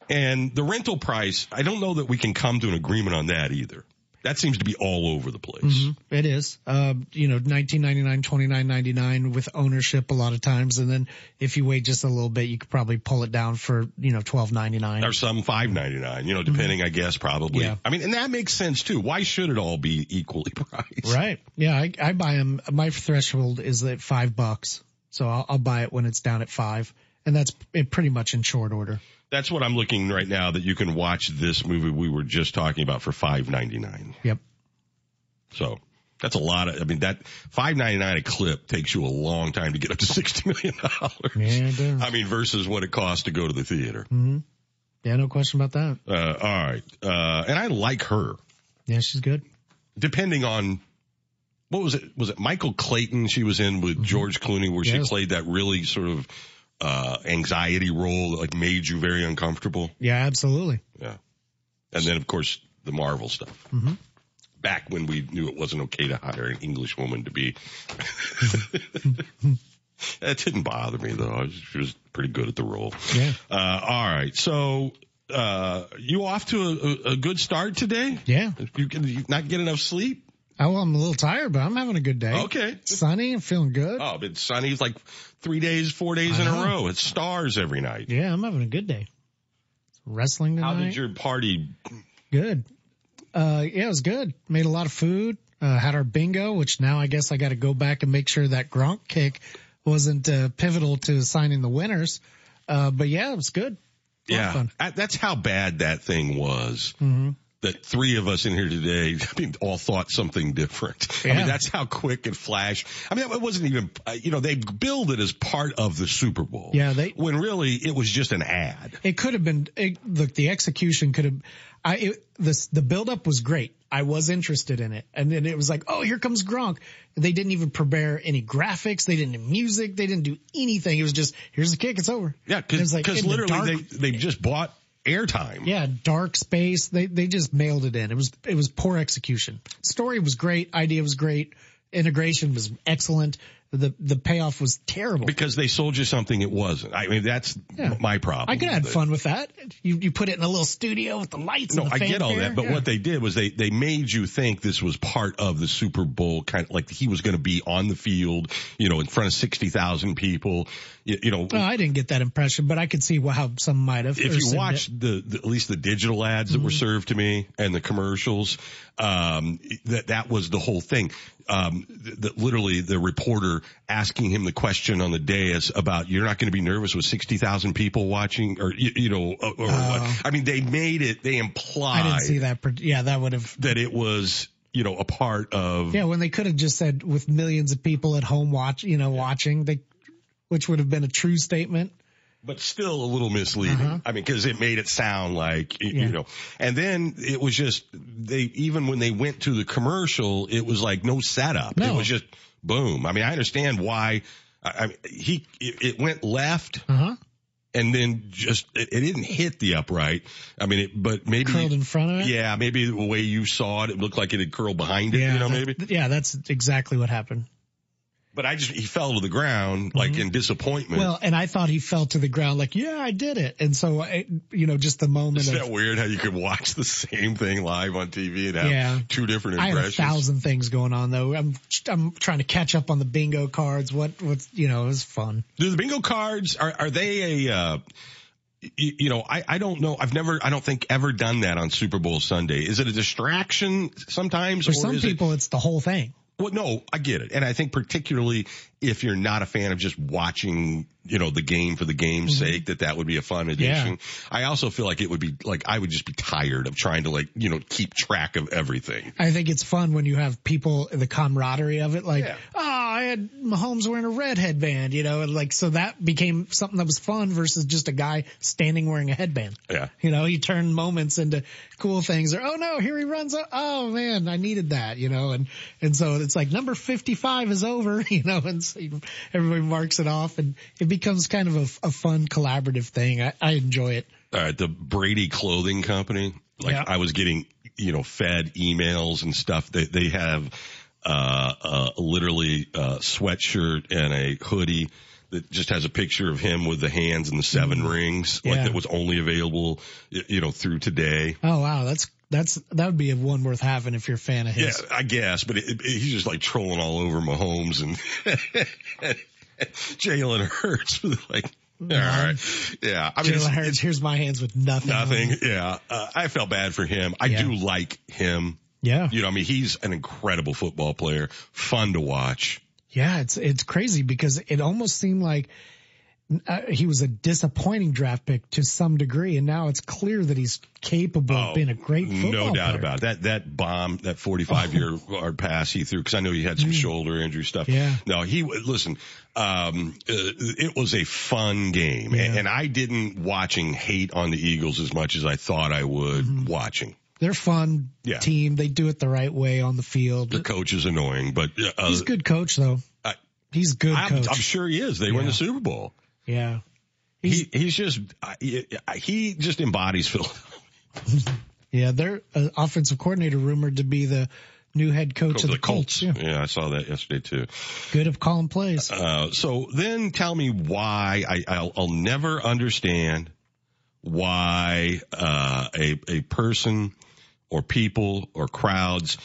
And the rental price, I don't know that we can come to an agreement on that either. That seems to be all over the place. Mhm. It is. Uh, you know, nineteen ninety nine, twenty nine ninety nine with ownership a lot of times, and then if you wait just a little bit, you could probably pull it down for you know twelve ninety nine. Or some five ninety nine, you know, depending, I guess, probably. Yeah. I mean, and that makes sense too. Why should it all be equally priced? Right. Yeah, I, I buy them. My threshold is at five bucks, so I'll, I'll buy it when it's down at five, and that's pretty much in short order. That's what I'm looking right now. That you can watch this movie we were just talking about for five ninety nine. Yep. So that's a lot of. I mean, that five ninety nine a clip takes you a long time to get up to sixty million dollars. Yeah. I mean, versus what it costs to go to the theater. Mm-hmm. Yeah, no question about that. Uh, all right. Uh, and I like her. Yeah, she's good. Depending on what was it? Was it Michael Clayton? She was in with George Clooney, where she Mm-hmm. Played that really sort of uh, anxiety role that like made you very uncomfortable. Yeah, absolutely. Yeah. And then of course the Marvel stuff. hmm Back when we knew it wasn't okay to hire an English woman to be It didn't bother me though. I was, she was pretty good at the role. Yeah. Uh, all right. So, uh, you off to a, a, a good start today? Yeah. You can you not get enough sleep? Oh, well, I'm a little tired, but I'm having a good day. Okay. Sunny and feeling good. Oh, it's sunny. It's like three days, four days I in a row. It's stars every night. Yeah, I'm having a good day. Wrestling tonight. How did your party? Good. Uh, yeah, it was good. Made a lot of food. Uh, had our bingo, which now I guess I got to go back and make sure that Gronk kick wasn't uh, pivotal to assigning the winners. Uh, but yeah, it was good. A lot of Yeah. fun. That's how bad that thing was. hmm that three of us in here today, I mean, all thought something different. I mean, that's how quick it flashed. I mean, it wasn't even, uh, you know, they billed it as part of the Super Bowl. Yeah, they- when really it was just an ad. It could have been. It, look, the execution could have. I it, this the buildup was great. I was interested in it, and then it was like, oh, here comes Gronk. They didn't even prepare any graphics. They didn't do music. They didn't do anything. It was just here's the kick. It's over. Yeah, It was because like the literally dark- they they just bought airtime. Yeah, dark space. They they just mailed it in. It was it was poor execution. Story was great. Idea was great. Integration was excellent. The the payoff was terrible. Because they sold you something it wasn't. I mean, that's Yeah. my problem. I could have had fun with that. You you put it in a little studio with the lights. No, and the I get all that, but Yeah. what they did was they they made you think this was part of the Super Bowl, kind of like he was going to be on the field, you know, in front of sixty thousand people. You, you know, Well, I didn't get that impression, but I could see how some might have. if you watch the, the at least the digital ads that were Mm-hmm. served to me and the commercials, um, that that was the whole thing. Um, that literally the reporter asking him the question on the dais about you're not going to be nervous with sixty thousand people watching, or you, you know, or, or what? I mean, they made it. They Oh. I implied didn't see that. Yeah, that would have. that it was you know a part of Yeah, when they could have just said with millions of people at home watch, you know, watching, they, which would have been a true statement. but still a little misleading. Uh-huh. I mean, because it made it sound like Yeah. you know, and then it was just they even when they went to the commercial, it was like no setup. It was just boom. I mean, I understand why. I, mean, he it, it went left. Uh huh. And then just it, it didn't hit the upright. I mean, it, but maybe Curled in front of it. Yeah, maybe the way you saw it, it looked like it had curled behind it. Yeah, you know, that- maybe. Yeah, that's exactly what happened. But I just he fell to the ground like in disappointment. Mm-hmm. Well, and I thought he fell to the ground like, yeah, I did it. And so, I, you know, just the moment Isn't of, that weird how you could watch the same thing live on TV and have Yeah. two different impressions? I have a thousand things going on though. I'm, I'm trying to catch up on the bingo cards. What, what's, you know, it was fun. Do the bingo cards are are they a uh, you know I I don't know I've never I don't think ever done that on Super Bowl Sunday. Is it a distraction sometimes For or some is it- people, it's the whole thing. Well, no, I get it. And I think particularly if you're not a fan of just watching, you know, the game for the game's Mm-hmm. sake, that that would be a fun addition. I also feel like it would be like, I would just be tired of trying to like, you know, keep track of everything. I think it's fun when you have people, the camaraderie of it, like, Yeah. oh, I had Mahomes wearing a red headband, you know, and like, so that became something that was fun versus just a guy standing wearing a headband. Yeah. You know, he turned moments into cool things or, oh no, here he runs. up. Oh man, I needed that, you know, and, and so it's like number 55 is over, you know, and so everybody marks it off and it becomes kind of a, a fun collaborative thing. I, I enjoy it. All right. The Brady clothing company, like Yeah. I was getting, you know, fed emails and stuff. They, they have, uh, uh, literally a sweatshirt and a hoodie that just has a picture of him with the hands and the 7 rings, like. Yeah. that was only available, you know, through today. Oh wow. That's, that's, that would be a one worth having if you're a fan of his. Yeah. I guess, but it, it, he's just like trolling all over Mahomes and Jalen Hurts. like, all right, yeah. I mean, Jalen Hurts, here's my hands with nothing. nothing. Yeah, uh, I felt bad for him. I Yeah. do like him. Yeah. You know, I mean, he's an incredible football player, fun to watch. Yeah, it's it's crazy because it almost seemed like uh, he was a disappointing draft pick to some degree, and now it's clear that he's capable of being a great football Oh, no doubt player. about it. That that bomb, that 45 year yard pass he threw, because I know he had some shoulder injury stuff. Mm. Yeah. No, he listen. Um, uh, it was a fun game, Yeah. and, and I didn't watching hate on the Eagles as much as I thought I would Mm-hmm. watching. They're fun Yeah. team. They do it the right way on the field. The coach is annoying, but uh, he's a good coach though. I- He's a good I'm, coach. I'm sure he is. They win the Super Bowl. Yeah. He he's just he just embodies Phil. Yeah, their uh, offensive coordinator rumored to be the New head coach of the, Colts. Yeah. yeah. I saw that yesterday too. Good of calling plays. Uh, so then tell me why I, I'll, I'll never understand why uh, a a person or people or crowds,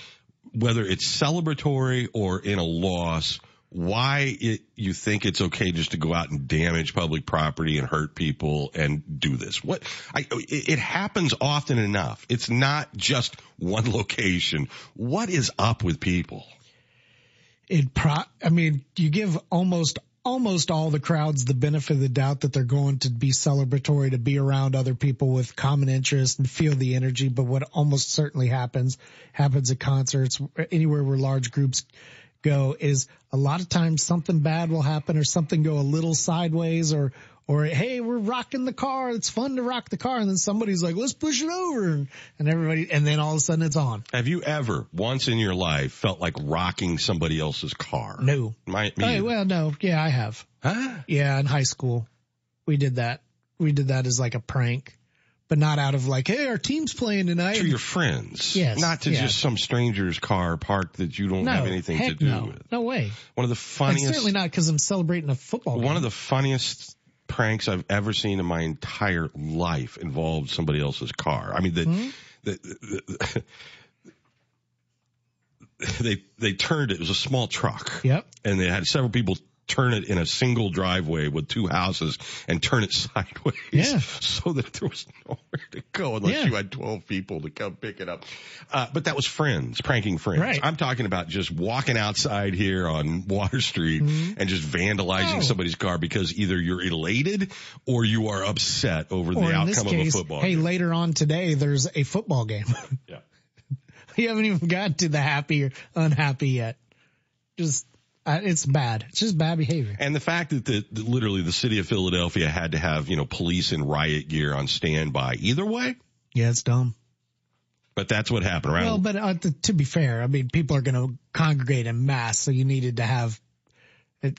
whether it's celebratory or in a loss, why it, you think it's okay just to go out and damage public property and hurt people and do this. What I, it happens often enough. It's not just one location. What is up with people? It pro, I mean, you give almost almost all the crowds the benefit of the doubt that they're going to be celebratory to be around other people with common interests and feel the energy. But what almost certainly happens, happens at concerts, anywhere where large groups go is a lot of times something bad will happen or something go a little sideways or, or hey, we're rocking the car. It's fun to rock the car. And then somebody's like, let's push it over. And, and everybody, and then all of a sudden it's on. Have you ever once in your life felt like rocking somebody else's car? No. My, oh, me oh, well, no. Yeah, I have. Huh? Yeah, in high school. We did that. We did that as like a prank but not out of like, hey, our team's playing tonight. To your friends. Yes. Not to yes. just some stranger's car parked that you don't no, have anything to do no. with. No way. One of the funniest. And certainly not because I'm celebrating a football game. One of the funniest pranks I've ever seen in my entire life involved somebody else's car. I mean, the, mm-hmm. the, the, the they they turned it. It was a small truck. Yep. And they had several people turn it in a single driveway with two houses and turn it sideways. Yeah. So that there was nowhere to go unless Yeah. you had 12 people to come pick it up. Uh, but that was friends, pranking friends. Right. I'm talking about just walking outside here on Water Street and just vandalizing Mm-hmm. Oh. somebody's car because either you're elated or you are upset over or the outcome case, of a football hey, game. later on today, there's a football game. Yeah. you haven't even got to the happy or unhappy yet. Just, uh, it's bad. It's just bad behavior. And the fact that the, the- literally the city of Philadelphia had to have, you know, police in riot gear on standby either way, Yeah, it's dumb. but that's what happened around. Well, but uh, to, to be fair, I mean, people are going to congregate in mass. so you needed to have. It,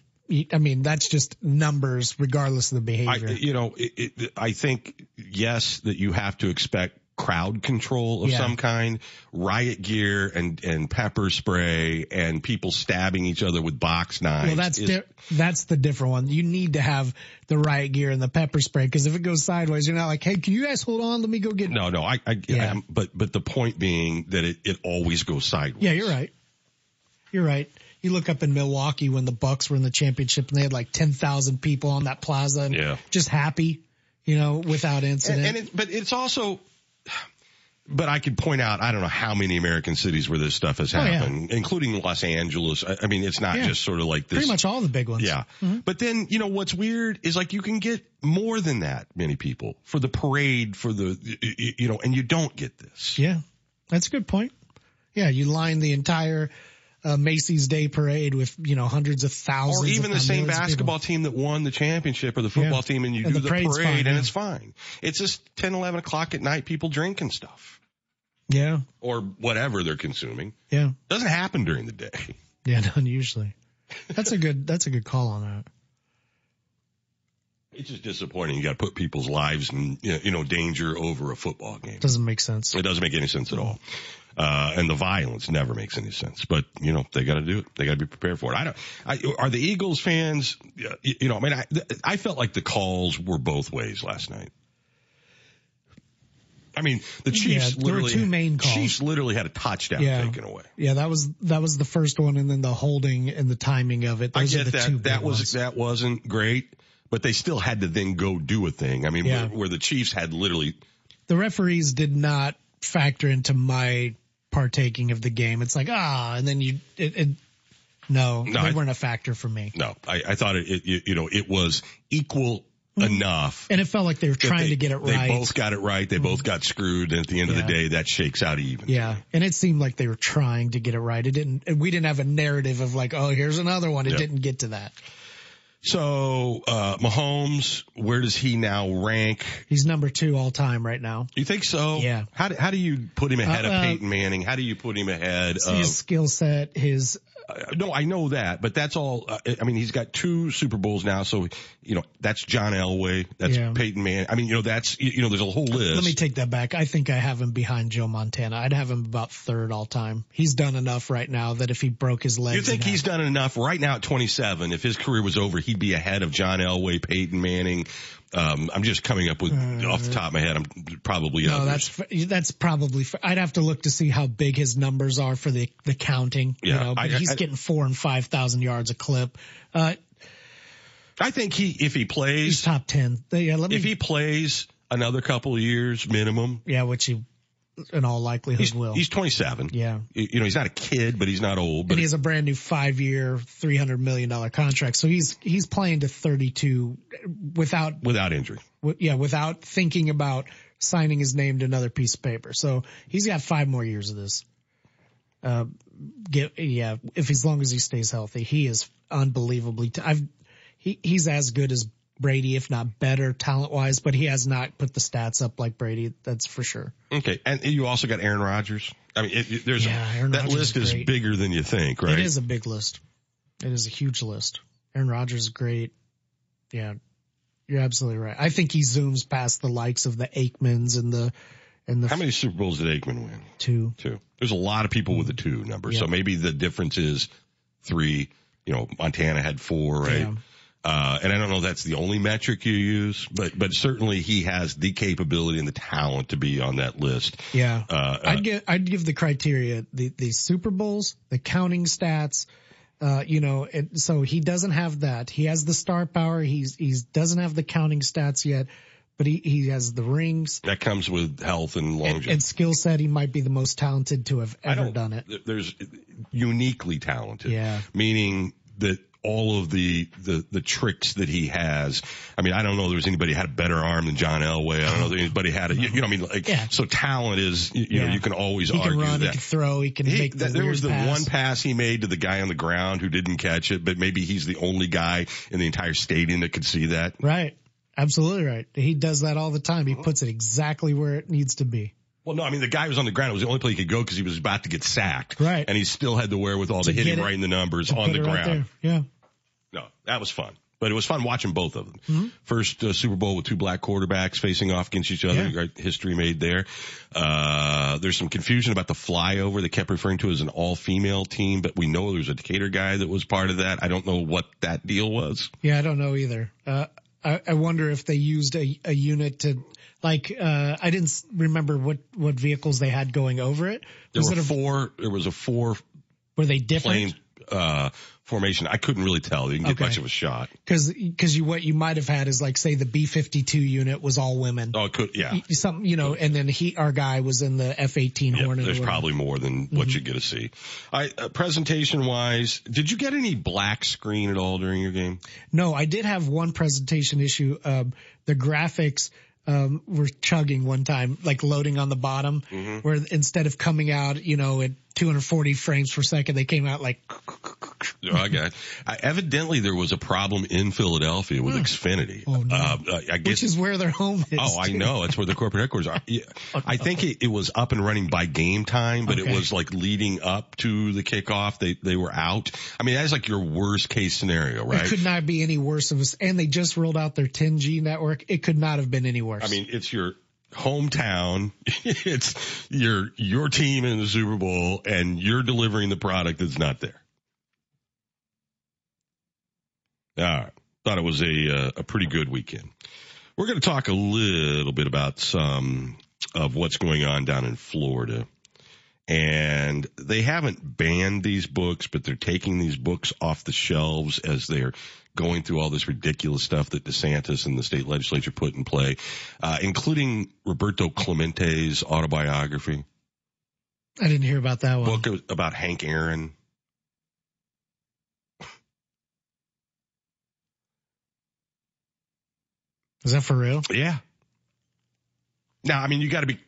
I mean, that's just numbers, regardless of the I, behavior. you know, it, it, I think yes, that you have to expect crowd control of Yeah. some kind, riot gear and and pepper spray and people stabbing each other with box knives. well, that's is- di- that's the different one. You need to have the riot gear and the pepper spray because if it goes sideways, you're not like, hey, can you guys hold on? Let me go get. no, no. I, I, Yeah. I'm- but but the point being that it, it always goes sideways. Yeah, you're right. You're right. You look up in Milwaukee when the Bucks were in the championship and they had like 10,000 people on that plaza and Yeah. just happy, you know, without incident. And, and it, but it's also, but I could point out, I don't know how many American cities where this stuff has Oh, yeah. happened, including Los Angeles. I, I mean, it's not Yeah. just sort of like this. Pretty much all the big ones. Yeah. Mm-hmm. But then, you know, what's weird is like you can get more than that many people for the parade, for the, you know, and you don't get this. Yeah. That's a good point. Yeah. You line the entire uh, Macy's Day Parade with, you know, hundreds of thousands. Or even the same basketball people. team that won the championship or the football Yeah. team and you And do the the, parade fine, and yeah. it's fine. It's just 10, 11 o'clock at night, people drinking stuff Yeah. or whatever they're consuming. Yeah. Doesn't happen during the day. Yeah. Not usually. That's a good, that's a good call on that. It's just disappointing. You got to put people's lives in, you know, you know, danger over a football game. Doesn't make sense. It doesn't make any sense at all. Uh, and the violence never makes any sense, but you know, they got to do it. They got to be prepared for it. I don't, I, are the Eagles fans, you know, I mean, I, I felt like the calls were both ways last night. I mean, the Chiefs Yeah, there were literally, two main calls. Chiefs literally had a touchdown Yeah. taken away. Yeah. That was, that was the first one and then the holding and the timing of it. Those I get that. That was ones. that wasn't great, but they still had to then go do a thing. I mean, Yeah. where, where the Chiefs had literally the referees did not factor into my partaking of the game. It's like, ah, and then you, it, it no, No, they I- weren't a factor for me. no. I, I thought it, it, you- know, it was equal enough. And it felt like they were trying they- to get it right. They both got it right. They both got screwed. And at the end of the day, that shakes out even. yeah. And it seemed like they were trying to get it right. It didn't, we didn't have a narrative of like, oh, here's another one. It Yeah. didn't get to that. So, uh, Mahomes, where does he now rank? He's number two all time right now. You think so? Yeah. How do, how do you put him ahead Uh, of uh, Peyton Manning? How do you put him ahead of? his skill set, his uh, no, I know that, but that's all. Uh, I mean, he's got two Super Bowls now, so you know that's John Elway, that's Yeah. Peyton Manning. I mean, you know that's you you know there's a whole list. Let me take that back. I think I have him behind Joe Montana. I'd have him about third all time. He's done enough right now that if he broke his legs, you think he's done enough right now at 27? If his career was over, he'd be ahead of John Elway, Peyton Manning. Um, I'm just coming up with off the top of my head. I'm probably Uh, No, others. that's that's probably. I'd have to look to see how big his numbers are for the the counting. Yeah, you know, but I- he's I- getting four and five thousand yards a clip. Uh, I think he if he plays he's top ten. Yeah, let me. if he plays another couple of years minimum. yeah, which he in all likelihood He's, will. he's 27. Yeah. You know, he's not a kid, but he's not old. But and he has a brand new five year, three hundred million dollar contract. So he's he's playing to thirty two without without injury. w- yeah, without thinking about signing his name to another piece of paper. So he's got five more years of this. Uh, get, yeah, if as long as he stays healthy, he is unbelievably. T- I've he he's as good as Brady, if not better, talent wise, but he has not put the stats up like Brady. That's for sure. Okay, and you also got Aaron Rodgers. I mean, it, it- there's Yeah, Aaron that Rodgers list is is bigger than you think, right? It is a big list. It is a huge list. Aaron Rodgers is great. Yeah, you're absolutely right. I think he zooms past the likes of the Aikmans and the and the How many Super Bowls did Aikman win? two. Two. There's a lot of people with a two number, so maybe the difference is three. You know, Montana had four, right? Yeah. Uh, and I don't know if that's the only metric you use, but but certainly he has the capability and the talent to be on that list. Yeah. Uh, uh, I'd give I'd give the criteria the the Super Bowls, the counting stats. Uh, you know, it, so he doesn't have that. He has the star power. He's he's doesn't have the counting stats yet, but he he has the rings that comes with health and and, longevity. and skill set. He might be the most talented to have ever done it. There's uniquely talented. Yeah. Meaning that all of the, the, the tricks that he has. I mean, I don't know if there's anybody had a better arm than John Elway. I don't know if anybody had a, you, you know, I mean, like, Yeah. so talent is, you, you know, you can always He argue can run. that. He can throw. He can He- make the there was the pass. one pass he made to the guy on the ground who didn't catch it, but maybe he's the only guy in the entire stadium that could see that. Right. Absolutely right. He does that all the time. He puts it exactly where it needs to be. Well, no, I mean the guy was on the ground. It was the only place he could go because he was about to get sacked. Right. And he still had the wherewithal to, To hit him it- right in the numbers on the it right ground. Yeah. No, that was fun. But it was fun watching both of them. Mm-hmm. First uh, Super Bowl with two black quarterbacks facing off against each other. Yeah. History made there. Uh, there's some confusion about the flyover. They kept referring to it as an all-female team, but we know there's a Decatur guy that was part of that. I don't know what that deal was. Yeah, I don't know either. Uh, I, I wonder if they used a, a unit to, like, uh, I didn't remember what, what vehicles they had going over it. There Was were it a, four. There was a four were they different? plane uh, formation. I couldn't really tell. You didn't get Okay. much of a shot. Cause, cause you, what you might have had is like, say the B-52 unit was all women. Oh, it could yeah. Some, you know, and then he, our guy was in the F-18 Yeah, Hornet. there's probably more than what Mhm. you get to see. I, uh, presentation wise, did you get any black screen at all during your game? No, I did have one presentation issue. Um, the graphics, um, were chugging one time, like loading on the bottom, Mm-hmm. where instead of coming out, you know, at 240 frames per second, they came out like, Oh, I got. I, evidently, there was a problem in Philadelphia with Xfinity. Oh, no. Uh, I guess. which is where their home is. Oh, I know. That's where the corporate headquarters are. Yeah. I think it, it was up and running by game time, but it was like leading up to the kickoff. They they were out. I mean, that's like your worst case scenario, right? It could not be any worse of us. And they just rolled out their 10G network. It could not have been any worse. I mean, it's your hometown. it's your your team in the Super Bowl, and you're delivering the product that's not there. All right, thought it was a uh, a pretty good weekend. We're going to talk a little bit about some of what's going on down in Florida. And they haven't banned these books, but they're taking these books off the shelves as they're going through all this ridiculous stuff that DeSantis and the state legislature put in play, uh, including Roberto Clemente's autobiography, I didn't hear about that one. book about Hank Aaron. Is that for real? Yeah. Now, I mean, you got to be.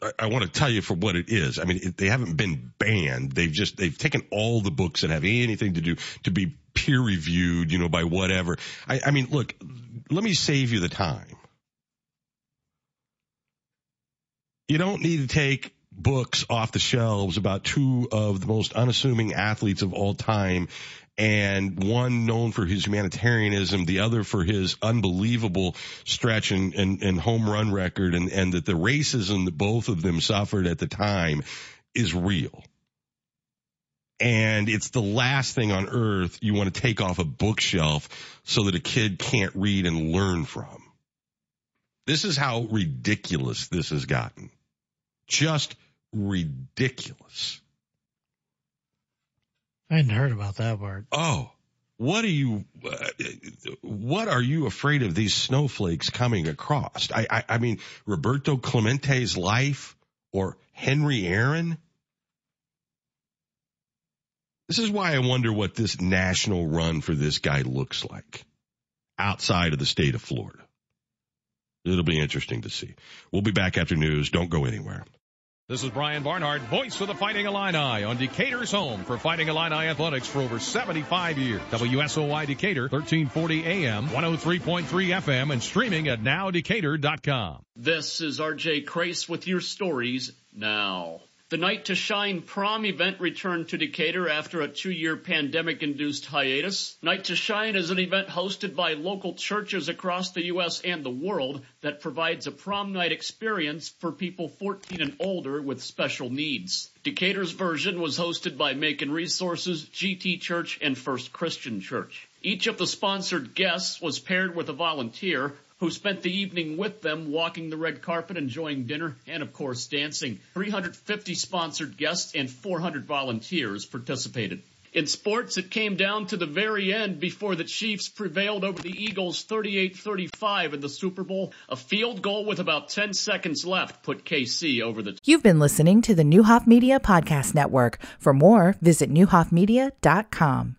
I, I want to tell you for what it is. I mean, it, they haven't been banned. They've just they've taken all the books that have anything to do to be peer reviewed, you know, by whatever. I, I mean, look, let me save you the time. You don't need to take books off the shelves about two of the most unassuming athletes of all time and one known for his humanitarianism, the other for his unbelievable stretch and, and, and home run record and, and that the racism that both of them suffered at the time is real. And it's the last thing on earth you want to take off a bookshelf so that a kid can't read and learn from. This is how ridiculous this has gotten. Just ridiculous. I hadn't heard about that part. Oh, what are you, uh, what are you afraid of these snowflakes coming across? I, I, I mean, Roberto Clemente's life or Henry Aaron? This is why I wonder what this national run for this guy looks like outside of the state of Florida. It'll be interesting to see. We'll be back after news. Don't go anywhere. This is Brian Barnhart, voice of the Fighting Illini on Decatur's home for Fighting Illini athletics for over 75 years. WSOY Decatur, 1340 AM, 103.3 FM, and streaming at nowdecatur.com. This is RJ Crace with your stories now. The Night to Shine prom event returned to Decatur after a two-year pandemic-induced hiatus. Night to Shine is an event hosted by local churches across the U.S. and the world that provides a prom night experience for people 14 and older with special needs. Decatur's version was hosted by Macon Resources, GT Church, and First Christian Church. Each of the sponsored guests was paired with a volunteer who spent the evening with them walking the red carpet, enjoying dinner, and of course dancing. 350 sponsored guests and 400 volunteers participated. In sports, it came down to the very end before the Chiefs prevailed over the Eagles 38-35 in the Super Bowl. A field goal with about 10 seconds left put KC over the. You've been listening to the Neuhoff Media Podcast Network. For more, visit neuhoffmedia.com.